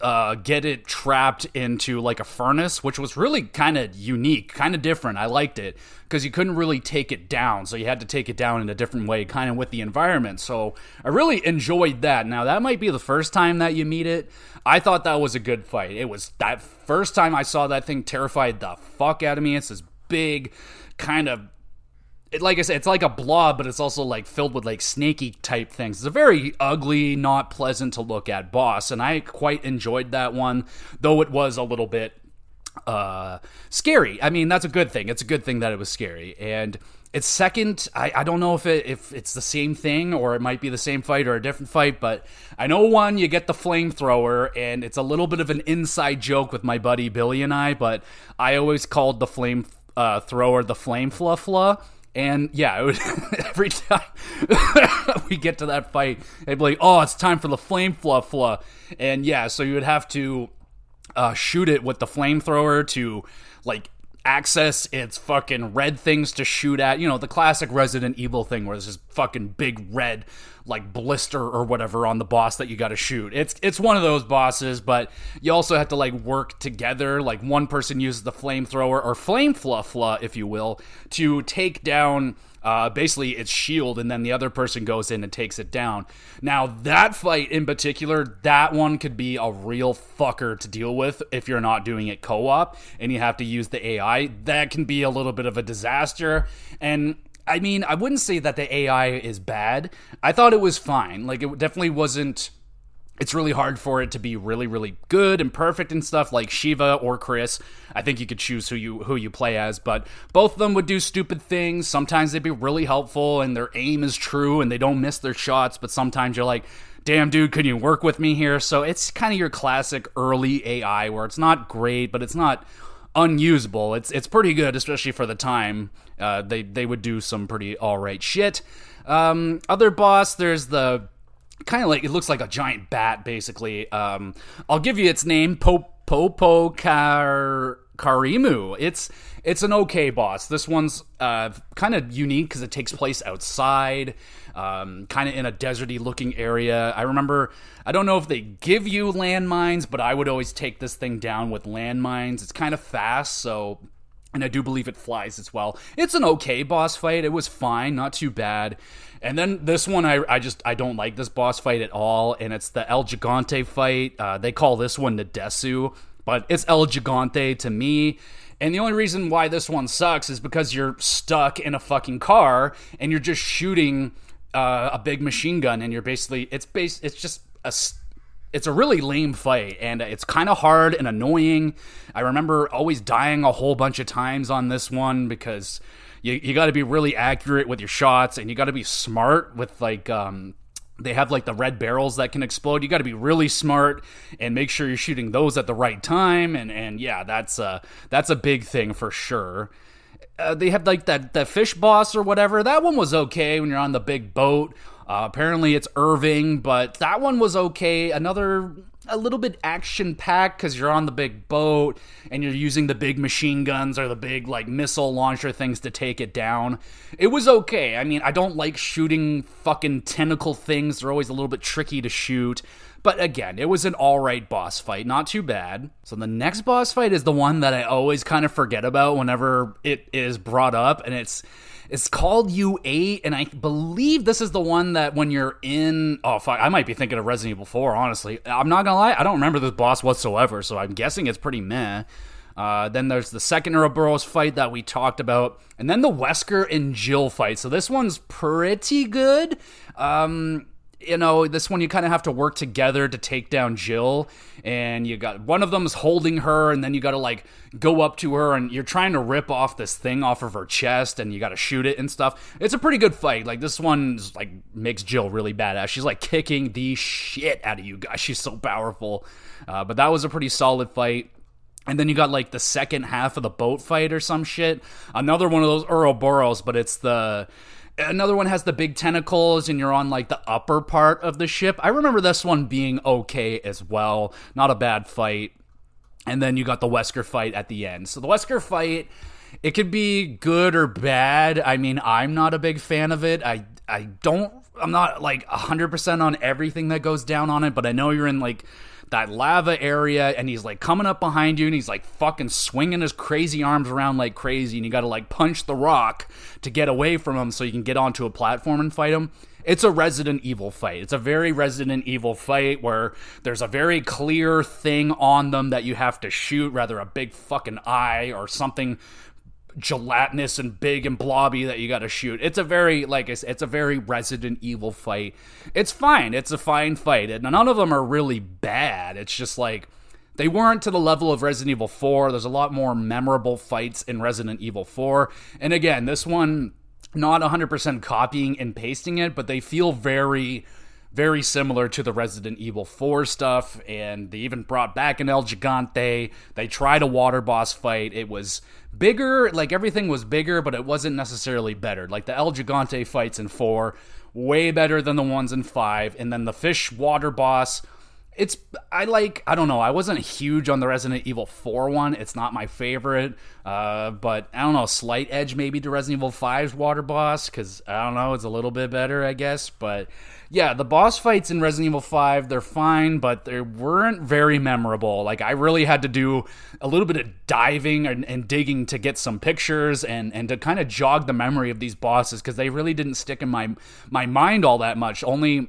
uh, get it trapped into like a furnace, which was really kind of unique, kind of different. I liked it because you couldn't really take it down, so you had to take it down in a different way, kind of with the environment. So I really enjoyed that. Now that might be the first time that you meet it. I thought that was a good fight. It was that first time I saw that thing terrified the fuck out of me. It's this big kind of it, like I said, it's like a blob, but it's also like filled with like snaky type things. It's a very ugly, not pleasant to look at boss, and I quite enjoyed that one, though it was a little bit uh scary. I mean, that's a good thing. It's a good thing that it was scary. And it's second. I, I don't know if it if it's the same thing or it might be the same fight or a different fight, but I know one you get the flamethrower and it's a little bit of an inside joke with my buddy Billy and I, but I always called the flame uh, thrower the flame fluffla and yeah, was, every time we get to that fight, they'd be like, "Oh, it's time for the flame fluffla," and yeah, so you would have to uh, shoot it with the flamethrower to like access its fucking red things to shoot at. You know, the classic Resident Evil thing where there's this fucking big red like blister or whatever on the boss that you got to shoot. It's it's one of those bosses, but you also have to like work together. Like one person uses the flamethrower or flame fluffla, if you will, to take down uh, basically its shield, and then the other person goes in and takes it down. Now, that fight in particular, that one could be a real fucker to deal with if you're not doing it co op and you have to use the AI. That can be a little bit of a disaster. And I mean, I wouldn't say that the AI is bad. I thought it was fine. Like, it definitely wasn't it's really hard for it to be really really good and perfect and stuff like Sheva or Chris. I think you could choose who you who you play as, but both of them would do stupid things. Sometimes they'd be really helpful and their aim is true and they don't miss their shots, but sometimes you're like, "Damn dude, can you work with me here?" So it's kind of your classic early AI where it's not great, but it's not unusable. It's it's pretty good, especially for the time. Uh, they they would do some pretty all right shit. Um, other boss, there's the kind of like it looks like a giant bat basically um i'll give you its name popo car karimu it's it's an okay boss this one's uh kind of unique because it takes place outside um, kind of in a deserty looking area i remember i don't know if they give you landmines but i would always take this thing down with landmines it's kind of fast so and I do believe it flies as well. It's an okay boss fight. It was fine, not too bad. And then this one, I, I just I don't like this boss fight at all. And it's the El Gigante fight. Uh, they call this one the Ndesu, but it's El Gigante to me. And the only reason why this one sucks is because you're stuck in a fucking car and you're just shooting uh, a big machine gun, and you're basically it's base it's just a it's a really lame fight and it's kind of hard and annoying. I remember always dying a whole bunch of times on this one because you, you got to be really accurate with your shots and you got to be smart with like um, they have like the red barrels that can explode. You got to be really smart and make sure you're shooting those at the right time and and yeah, that's a that's a big thing for sure. Uh, they have like that that fish boss or whatever. That one was okay when you're on the big boat. Uh, apparently it's Irving, but that one was okay. Another a little bit action packed because you're on the big boat and you're using the big machine guns or the big like missile launcher things to take it down. It was okay. I mean, I don't like shooting fucking tentacle things. They're always a little bit tricky to shoot. But again, it was an alright boss fight, not too bad. So the next boss fight is the one that I always kind of forget about whenever it is brought up, and it's it's called U8, and I believe this is the one that when you're in. Oh, fuck. I might be thinking of Resident Evil 4, honestly. I'm not gonna lie, I don't remember this boss whatsoever, so I'm guessing it's pretty meh. Uh, then there's the second Ouroboros fight that we talked about, and then the Wesker and Jill fight. So this one's pretty good. Um, you know, this one you kind of have to work together to take down Jill, and you got one of them is holding her, and then you got to like go up to her, and you're trying to rip off this thing off of her chest, and you got to shoot it and stuff. It's a pretty good fight. Like this one's like makes Jill really badass. She's like kicking the shit out of you guys. She's so powerful. Uh, but that was a pretty solid fight. And then you got like the second half of the boat fight or some shit. Another one of those Ouroboros, but it's the another one has the big tentacles and you're on like the upper part of the ship. I remember this one being okay as well. Not a bad fight. And then you got the Wesker fight at the end. So the Wesker fight, it could be good or bad. I mean, I'm not a big fan of it. I I don't I'm not like 100% on everything that goes down on it, but I know you're in like that lava area and he's like coming up behind you and he's like fucking swinging his crazy arms around like crazy and you got to like punch the rock to get away from him so you can get onto a platform and fight him. It's a Resident Evil fight. It's a very Resident Evil fight where there's a very clear thing on them that you have to shoot, rather a big fucking eye or something gelatinous and big and blobby that you got to shoot. It's a very like it's, a very Resident Evil fight. It's fine. It's a fine fight, and none of them are really bad. It's just like they weren't to the level of Resident Evil 4. There's a lot more memorable fights in Resident Evil 4, and again, this one not 100% copying and pasting it, but they feel very very similar to the Resident Evil 4 stuff, and they even brought back an El Gigante. They tried a water boss fight. It was bigger, like everything was bigger, but it wasn't necessarily better. Like the El Gigante fights in 4, way better than the ones in 5, and then the fish water boss it's I like I don't know I wasn't huge on the Resident Evil 4 one it's not my favorite uh, but I don't know slight edge maybe to Resident Evil 5's water boss because I don't know it's a little bit better I guess but yeah the boss fights in Resident Evil 5 they're fine but they weren't very memorable like I really had to do a little bit of diving and, and digging to get some pictures and and to kind of jog the memory of these bosses because they really didn't stick in my my mind all that much only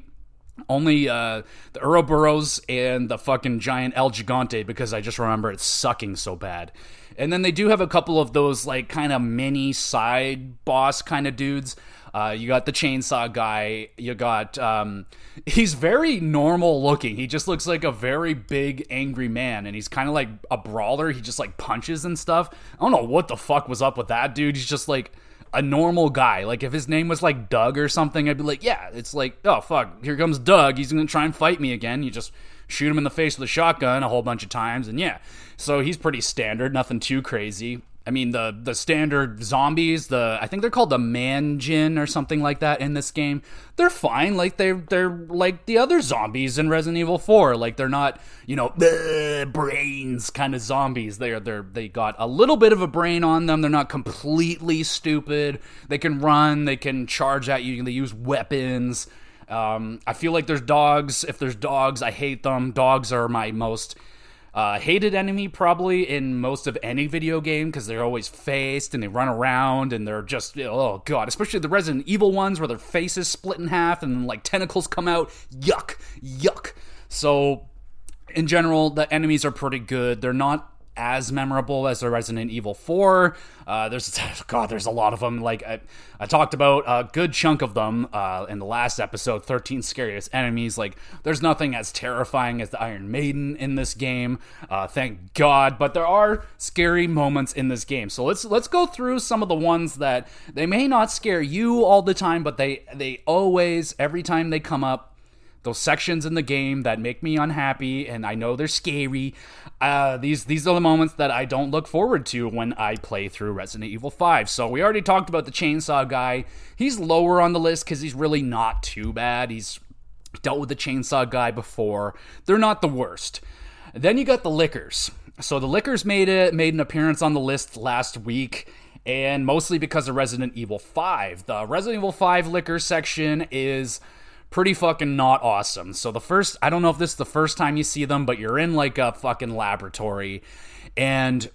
only uh, the Ouroboros and the fucking giant El Gigante because I just remember it sucking so bad. And then they do have a couple of those like kind of mini side boss kind of dudes. Uh, you got the chainsaw guy. You got um, he's very normal looking. He just looks like a very big angry man, and he's kind of like a brawler. He just like punches and stuff. I don't know what the fuck was up with that dude. He's just like a normal guy. Like if his name was like Doug or something, I'd be like, yeah, it's like, oh fuck, here comes Doug. He's gonna try and fight me again. You just shoot him in the face with a shotgun a whole bunch of times, and yeah. So he's pretty standard, nothing too crazy. I mean the the standard zombies, the I think they're called the Manjin or something like that in this game. They're fine, like they they're like the other zombies in Resident Evil 4. Like they're not, you know, brains kind of zombies. They're they're they got a little bit of a brain on them. They're not completely stupid. They can run, they can charge at you, they use weapons. Um, I feel like there's dogs. If there's dogs, I hate them. Dogs are my most uh, hated enemy probably in most of any video game because they're always faced and they run around and they're just oh god especially the resident evil ones where their faces split in half and like tentacles come out. Yuck yuck. So in general the enemies are pretty good. They're not as memorable as the Resident Evil 4. Uh, there's God, there's a lot of them. Like I, I talked about a good chunk of them uh, in the last episode, 13 scariest enemies. Like there's nothing as terrifying as the Iron Maiden in this game. Uh, thank God, but there are scary moments in this game. So let's let's go through some of the ones that they may not scare you all the time, but they they always every time they come up those sections in the game that make me unhappy and I know they're scary. Uh, these these are the moments that I don't look forward to when I play through Resident Evil 5. So we already talked about the chainsaw guy. He's lower on the list because he's really not too bad. He's dealt with the chainsaw guy before. They're not the worst. Then you got the lickers. So the lickers made it made an appearance on the list last week and mostly because of Resident Evil 5. The Resident Evil 5 licker section is pretty fucking not awesome. So the first, I don't know if this is the first time you see them, but you're in like a fucking laboratory and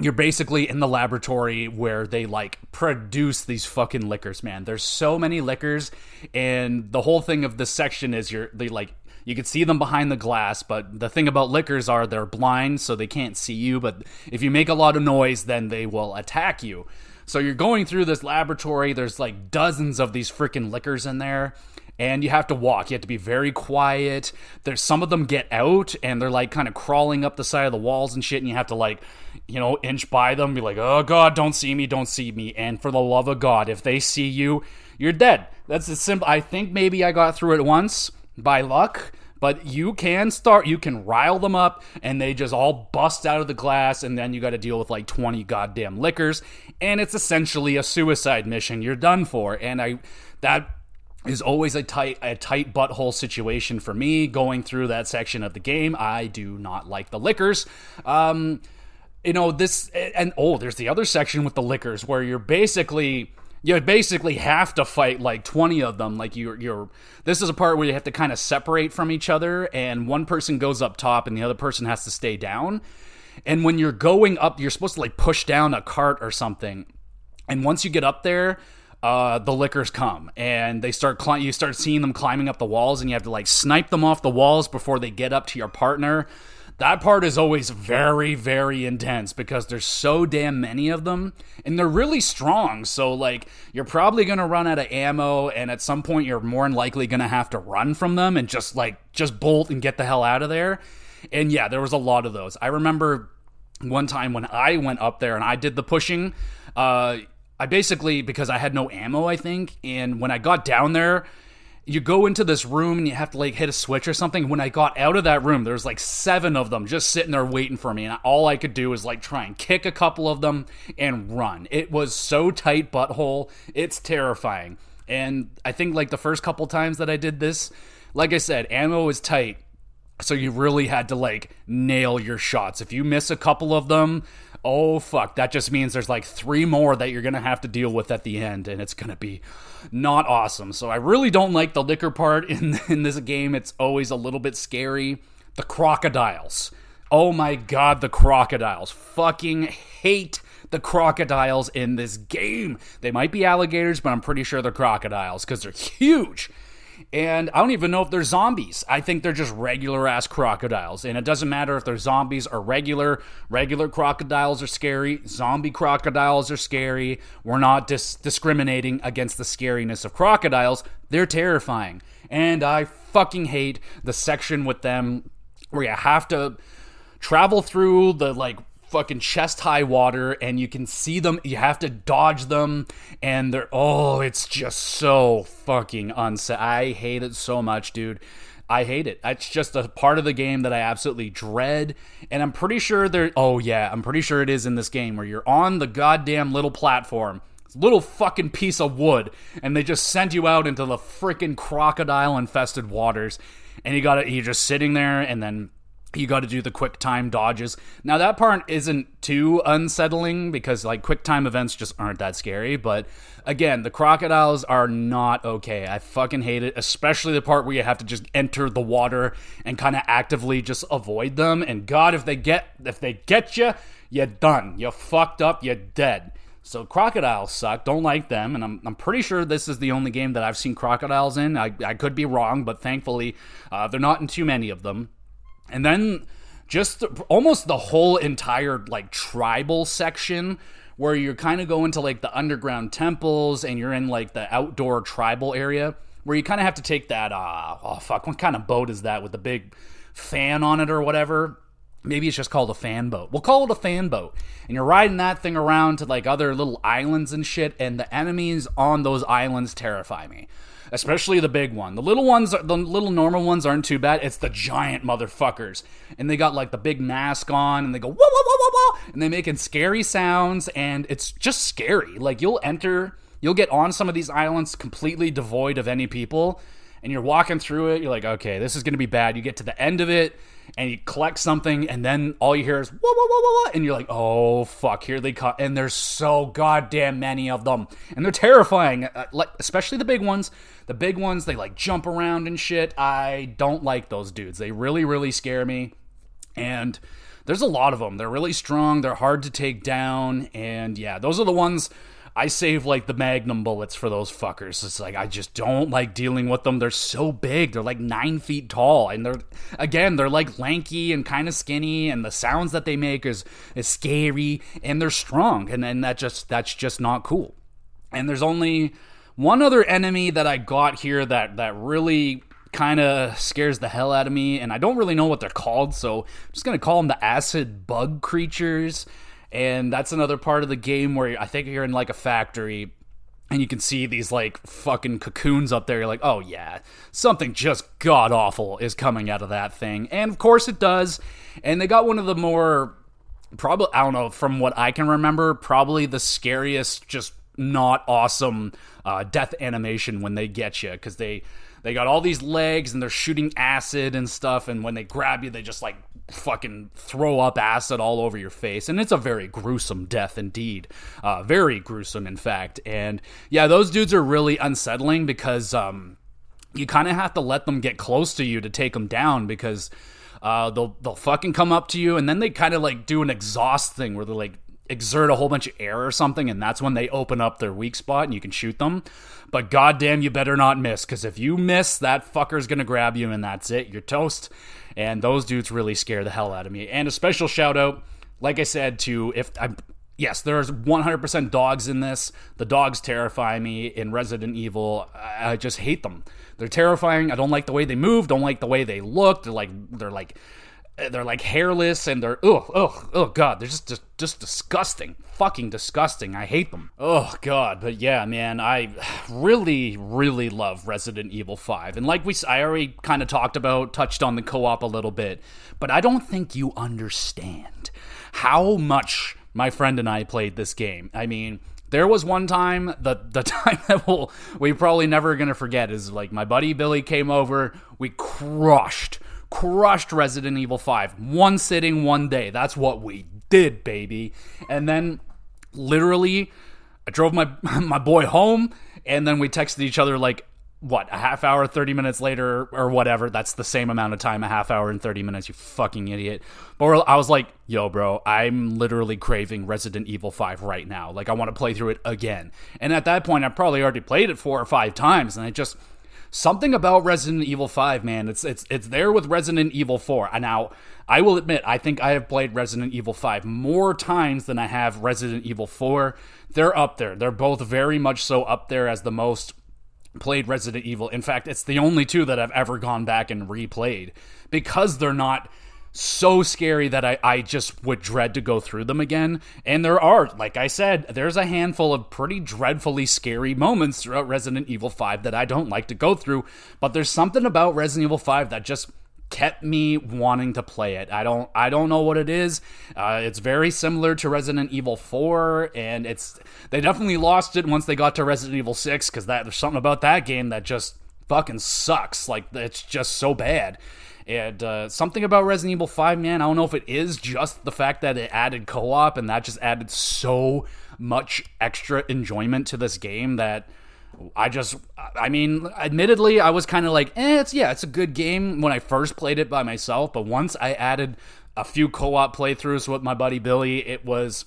you're basically in the laboratory where they like produce these fucking lickers, man. There's so many lickers and the whole thing of this section is you're they like you can see them behind the glass, but the thing about lickers are they're blind so they can't see you, but if you make a lot of noise then they will attack you. So you're going through this laboratory, there's like dozens of these freaking lickers in there and you have to walk. You have to be very quiet. There's some of them get out and they're like kind of crawling up the side of the walls and shit, and you have to like, you know, inch by them, be like, oh god, don't see me, don't see me. And for the love of God, if they see you, you're dead. That's as simple. I think maybe I got through it once by luck. But you can start, you can rile them up, and they just all bust out of the glass, and then you got to deal with like 20 goddamn lickers, and it's essentially a suicide mission. You're done for. And I, that is always a tight a tight butthole situation for me going through that section of the game. I do not like the lickers. Um, you know this and oh, there's the other section with the lickers where you're basically you basically have to fight like 20 of them like you're you're this is a part where you have to kind of separate from each other and one person goes up top and the other person has to stay down and when you're going up you're supposed to like push down a cart or something and once you get up there uh, the lickers come. And they start cli- you start seeing them climbing up the walls and you have to like snipe them off the walls before they get up to your partner. That part is always very very intense because there's so damn many of them and they're really strong. So like you're probably going to run out of ammo and at some point you're more than likely going to have to run from them and just like just bolt and get the hell out of there. And yeah there was a lot of those. I remember one time when i went up there and i did the pushing uh, I basically because I had no ammo, I think, and when I got down there, you go into this room and you have to like hit a switch or something. When I got out of that room, there's like seven of them just sitting there waiting for me, and all I could do was like try and kick a couple of them and run. It was so tight butthole, it's terrifying. And I think like the first couple times that I did this, like I said, ammo is tight. So you really had to like nail your shots. If you miss a couple of them, oh fuck, that just means there's like three more that you're gonna have to deal with at the end, and it's gonna be not awesome. So I really don't like the licker part in in this game. It's always a little bit scary. The crocodiles. Oh my god, the crocodiles. Fucking hate the crocodiles in this game. They might be alligators, but I'm pretty sure they're crocodiles because they're huge. And I don't even know if they're zombies. I think they're just regular ass crocodiles. And it doesn't matter if they're zombies or regular. Regular crocodiles are scary. Zombie crocodiles are scary. We're not dis- discriminating against the scariness of crocodiles. They're terrifying. And I fucking hate the section with them where you have to travel through the like fucking chest high water and you can see them you have to dodge them and they're oh it's just so fucking unsafe i hate it so much dude I hate it. It's just a part of the game that I absolutely dread. And I'm pretty sure there. Oh, yeah, I'm pretty sure it is in this game where you're on the goddamn little platform, little fucking piece of wood, and they just send you out into the freaking crocodile infested waters. And you got to, you're just sitting there, and then you got to do the quick time dodges. Now that part isn't too unsettling because like quick time events just aren't that scary, but again, the crocodiles are not okay. I fucking hate it, especially the part where you have to just enter the water and kind of actively just avoid them. And god, if they get if they get you, you're done. You're fucked up, you're dead. So crocodiles suck. Don't like them, and I'm, I'm pretty sure this is the only game that I've seen crocodiles in. I, I could be wrong, but thankfully uh, they're not in too many of them. And then just the, almost the whole entire like tribal section where you're kind of going to like the underground temples and you're in like the outdoor tribal area where you kind of have to take that uh oh fuck what kind of boat is that with the big fan on it or whatever? Maybe it's just called a fan boat. We'll call it a fan boat. And you're riding that thing around to like other little islands and shit and the enemies on those islands terrify me especially the big one. The little ones, the little normal ones aren't too bad. It's the giant motherfuckers, and they got like the big mask on, and they go whoa whoa whoa whoa whoa, and they making scary sounds, and it's just scary. Like you'll enter, you'll get on some of these islands completely devoid of any people, and you're walking through it. You're like, okay, this is gonna be bad. You get to the end of it and you collect something, and then all you hear is whoa, whoa, whoa, whoa, whoa, and you're like, oh fuck, here they come, and there's so goddamn many of them, and they're terrifying, uh, like especially the big ones. The big ones, they like jump around and shit. I don't like those dudes. They really, really scare me, and there's a lot of them. They're really strong. They're hard to take down, and yeah, those are the ones I save like the magnum bullets for those fuckers. It's like I just don't like dealing with them. They're so big. They're like nine feet tall, and they're again they're like lanky and kind of skinny, and the sounds that they make is is scary, and they're strong, and then that just that's just not cool. And there's only one other enemy that I got here that that really kind of scares the hell out of me, and I don't really know what they're called, so I'm just gonna call them the acid bug creatures and that's another part of the game where I think you're in like a factory and you can see these like fucking cocoons up there. You're like, oh yeah, something just god awful is coming out of that thing. And of course it does. And they got one of the more, probably, I don't know, from what I can remember, probably the scariest, just not awesome uh, death animation when they get you because they they got all these legs and they're shooting acid and stuff and when they grab you they just like fucking throw up acid all over your face. And it's a very gruesome death indeed. Uh, very gruesome, in fact. And yeah, those dudes are really unsettling because um, you kind of have to let them get close to you to take them down because. Uh, they'll they'll fucking come up to you and then they kind of like do an exhaust thing where they're like exert a whole bunch of air or something and that's when they open up their weak spot and you can shoot them but goddamn you better not miss because if you miss that fucker's gonna grab you and that's it you're toast and those dudes really scare the hell out of me. And a special shout out, like I said, to if I'm yes, there's 100% dogs in this. The dogs terrify me in Resident Evil. I just hate them. They're terrifying. I don't like the way they move. Don't like the way they look. They're like they're like they're like hairless and they're oh oh oh god they're just, just just disgusting. Fucking disgusting. I hate them. Oh god. But yeah man i really really love resident evil 5 and like we i already kind of talked about touched on the co-op a little bit but i don't think you understand how much my friend and i played this game. I mean there was one time the the time that we'll we probably never gonna forget is like my buddy billy came over we crushed crushed Resident Evil 5. One sitting, one day. That's what we did, baby. And then literally I drove my my boy home and then we texted each other like what a half hour 30 minutes later or whatever that's the same amount of time a half hour and 30 minutes you fucking idiot but i was like yo bro i'm literally craving resident evil 5 right now like i want to play through it again and at that point i probably already played it four or five times and i just something about Resident Evil 5, man. It's it's it's there with Resident Evil 4. And now, I will admit, I think I have played Resident Evil 5 more times than I have Resident Evil 4. They're up there. They're both very much so up there as the most played Resident Evil. In fact, it's the only two that I've ever gone back and replayed because they're not so scary that I, I just would dread to go through them again. And there are, like I said, there's a handful of pretty dreadfully scary moments throughout Resident Evil 5 that I don't like to go through. But there's something about Resident Evil 5 that just kept me wanting to play it. I don't I don't know what it is. Uh, it's very similar to Resident Evil 4 and it's they definitely lost it once they got to Resident Evil 6 cuz that there's something about that game that just fucking sucks. Like it's just so bad. And uh, something about Resident Evil 5, man, I don't know if it is just the fact that it added co op and that just added so much extra enjoyment to this game that I just, I mean, admittedly, I was kind of like, eh, it's, yeah, it's a good game when I first played it by myself. But once I added a few co op playthroughs with my buddy Billy, it was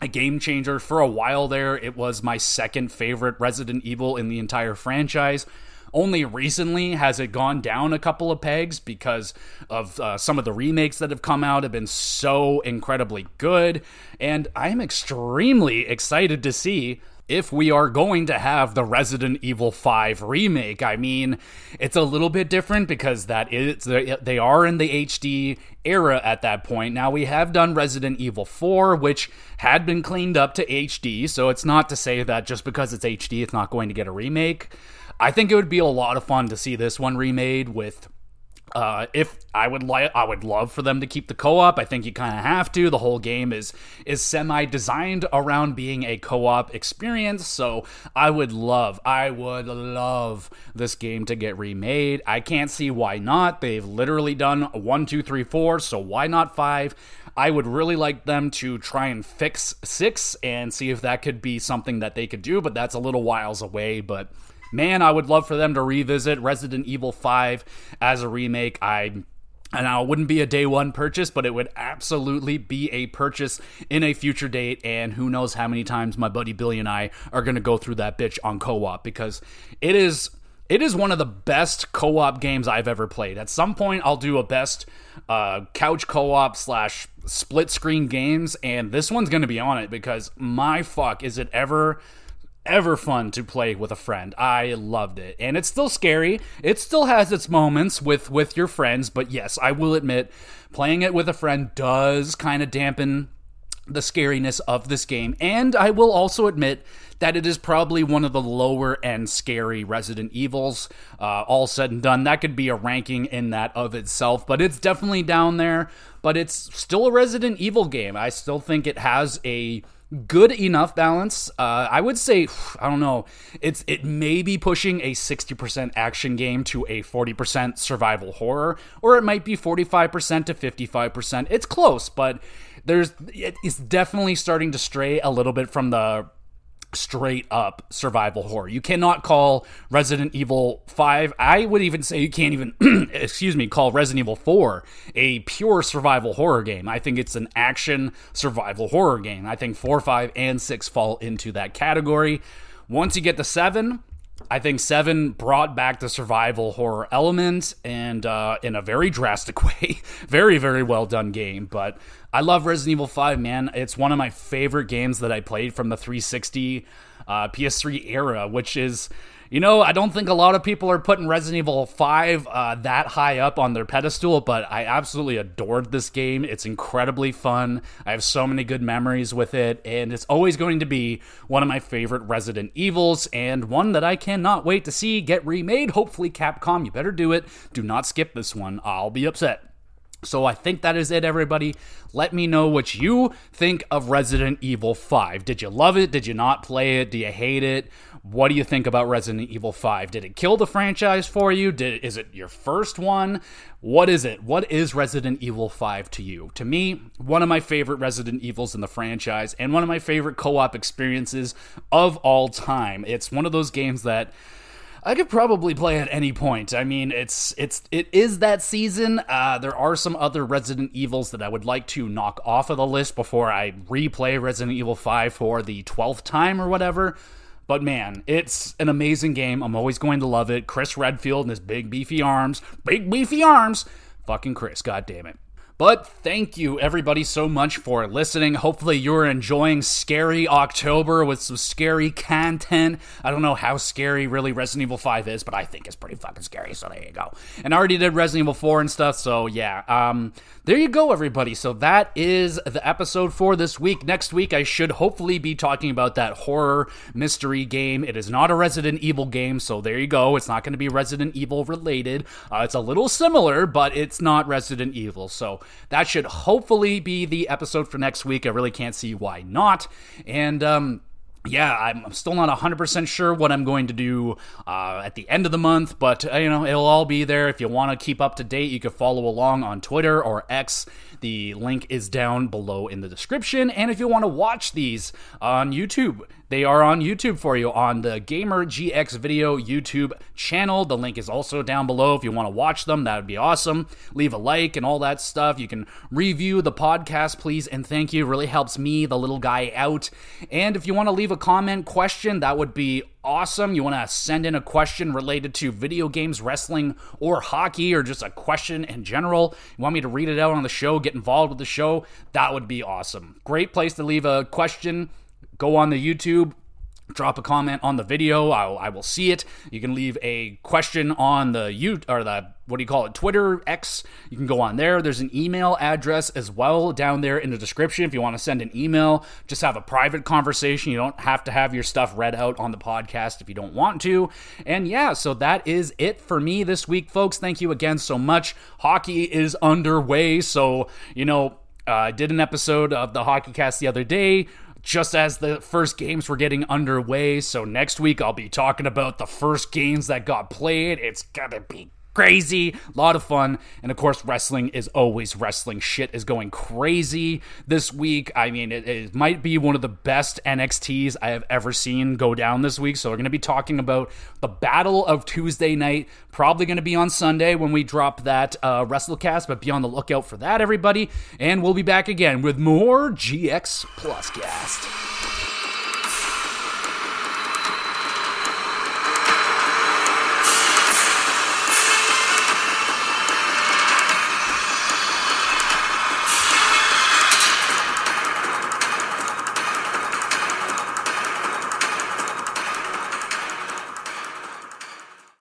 a game changer. For a while there, it was my second favorite Resident Evil in the entire franchise. Only recently has it gone down a couple of pegs because of uh, some of the remakes that have come out have been so incredibly good. And I'm extremely excited to see if we are going to have the Resident Evil 5 remake. I mean, it's a little bit different because that is they are in the HD era at that point. Now we have done Resident Evil 4 which had been cleaned up to HD, so it's not to say that just because it's HD it's not going to get a remake. I think it would be a lot of fun to see this one remade with uh, if I would like, I would love for them to keep the co-op. I think you kind of have to. The whole game is is semi designed around being a co-op experience, so I would love, I would love this game to get remade. I can't see why not. They've literally done one, two, three, four, so why not five? I would really like them to try and fix six and see if that could be something that they could do, but that's a little whiles away. But man, I would love for them to revisit Resident Evil 5 as a remake. I and now it wouldn't be a day one purchase, but it would absolutely be a purchase in a future date. And who knows how many times my buddy Billy and I are going to go through that bitch on co op because it is. It is one of the best co-op games I've ever played. At some point, I'll do a best uh, couch co-op slash split screen games, and this one's going to be on it because my fuck, is it ever ever fun to play with a friend. I loved it. And it's still scary. It still has its moments with with your friends, but yes, I will admit playing it with a friend does kind of dampen the scariness of this game. And I will also admit that it is probably one of the lower end scary Resident Evils. Uh, all said and done, that could be a ranking in that of itself, but it's definitely down there. But it's still a Resident Evil game. I still think it has a good enough balance. Uh, I would say I don't know. It's it may be pushing a 60% action game to a 40% survival horror, or it might be 45% to 55%. It's close, but there's it's definitely starting to stray a little bit from the straight up survival horror. You cannot call Resident Evil 5, I would even say you can't even, excuse me, call Resident Evil 4 a pure survival horror game. I think it's an action survival horror game. I think 4, 5, and 6 fall into that category. Once you get to 7, I think Seven brought back the survival horror element and uh, in a very drastic way. very, very well done game. But I love Resident Evil 5, man. It's one of my favorite games that I played from the 360 uh, PS3 era, which is you know, I don't think a lot of people are putting Resident Evil 5 uh, that high up on their pedestal, but I absolutely adored this game. It's incredibly fun. I have so many good memories with it, and it's always going to be one of my favorite Resident Evils, and one that I cannot wait to see get remade. Hopefully, Capcom, you better do it. Do not skip this one. I'll be upset. So I think that is it, everybody. Let me know what you think of Resident Evil 5. Did you love it? Did you not play it? Do you hate it? What do you think about Resident Evil 5? Did it kill the franchise for you? Did is it your first one? What is it? What is Resident Evil 5 to you? To me, one of my favorite Resident Evils in the franchise and one of my favorite co-op experiences of all time. It's one of those games that I could probably play at any point. I mean, it's it's it is that season. Uh, there are some other Resident Evils that I would like to knock off of the list before I replay Resident Evil 5 for the 12th time or whatever. But man, it's an amazing game. I'm always going to love it. Chris Redfield and his big beefy arms. Big beefy arms. Fucking Chris, god damn it. But thank you, everybody, so much for listening. Hopefully, you're enjoying Scary October with some scary content. I don't know how scary really Resident Evil 5 is, but I think it's pretty fucking scary, so there you go. And I already did Resident Evil 4 and stuff, so yeah. Um, there you go, everybody. So that is the episode for this week. Next week, I should hopefully be talking about that horror mystery game. It is not a Resident Evil game, so there you go. It's not going to be Resident Evil related. Uh, it's a little similar, but it's not Resident Evil. So that should hopefully be the episode for next week. I really can't see why not. And, um, yeah, I'm still not 100% sure what I'm going to do uh, at the end of the month, but uh, you know, it'll all be there. If you want to keep up to date, you can follow along on Twitter or X. The link is down below in the description. And if you want to watch these on YouTube, they are on YouTube for you on the Gamer GX Video YouTube channel. The link is also down below if you want to watch them. That would be awesome. Leave a like and all that stuff. You can review the podcast, please, and thank you. It really helps me, the little guy, out. And if you want to leave a comment question, that would be awesome. You want to send in a question related to video games, wrestling, or hockey, or just a question in general, you want me to read it out on the show, get involved with the show, that would be awesome. Great place to leave a question go on the YouTube, drop a comment on the video. I, I, will see it. You can leave a question on the you or the what do you call it? Twitter X. You can go on there. There's an email address as well down there in the description if you want to send an email. Just have a private conversation. You don't have to have your stuff read out on the podcast if you don't want to. And yeah, so that is it for me this week, folks. Thank you again so much. Hockey is underway, so you know. Uh, I did an episode of the Hockey Cast the other day just as the first games were getting underway. So next week I'll be talking about the first games that got played. It's gonna be crazy, a lot of fun. And of course, wrestling is always wrestling. Shit is going crazy this week. I mean, it, it, might be one of the best NXTs I have ever seen go down this week. So we're going to be talking about the Battle of Tuesday night. Probably going to be on Sunday when we drop that uh, WrestleCast, but be on the lookout for that, everybody. And we'll be back again with more GX Plus Cast.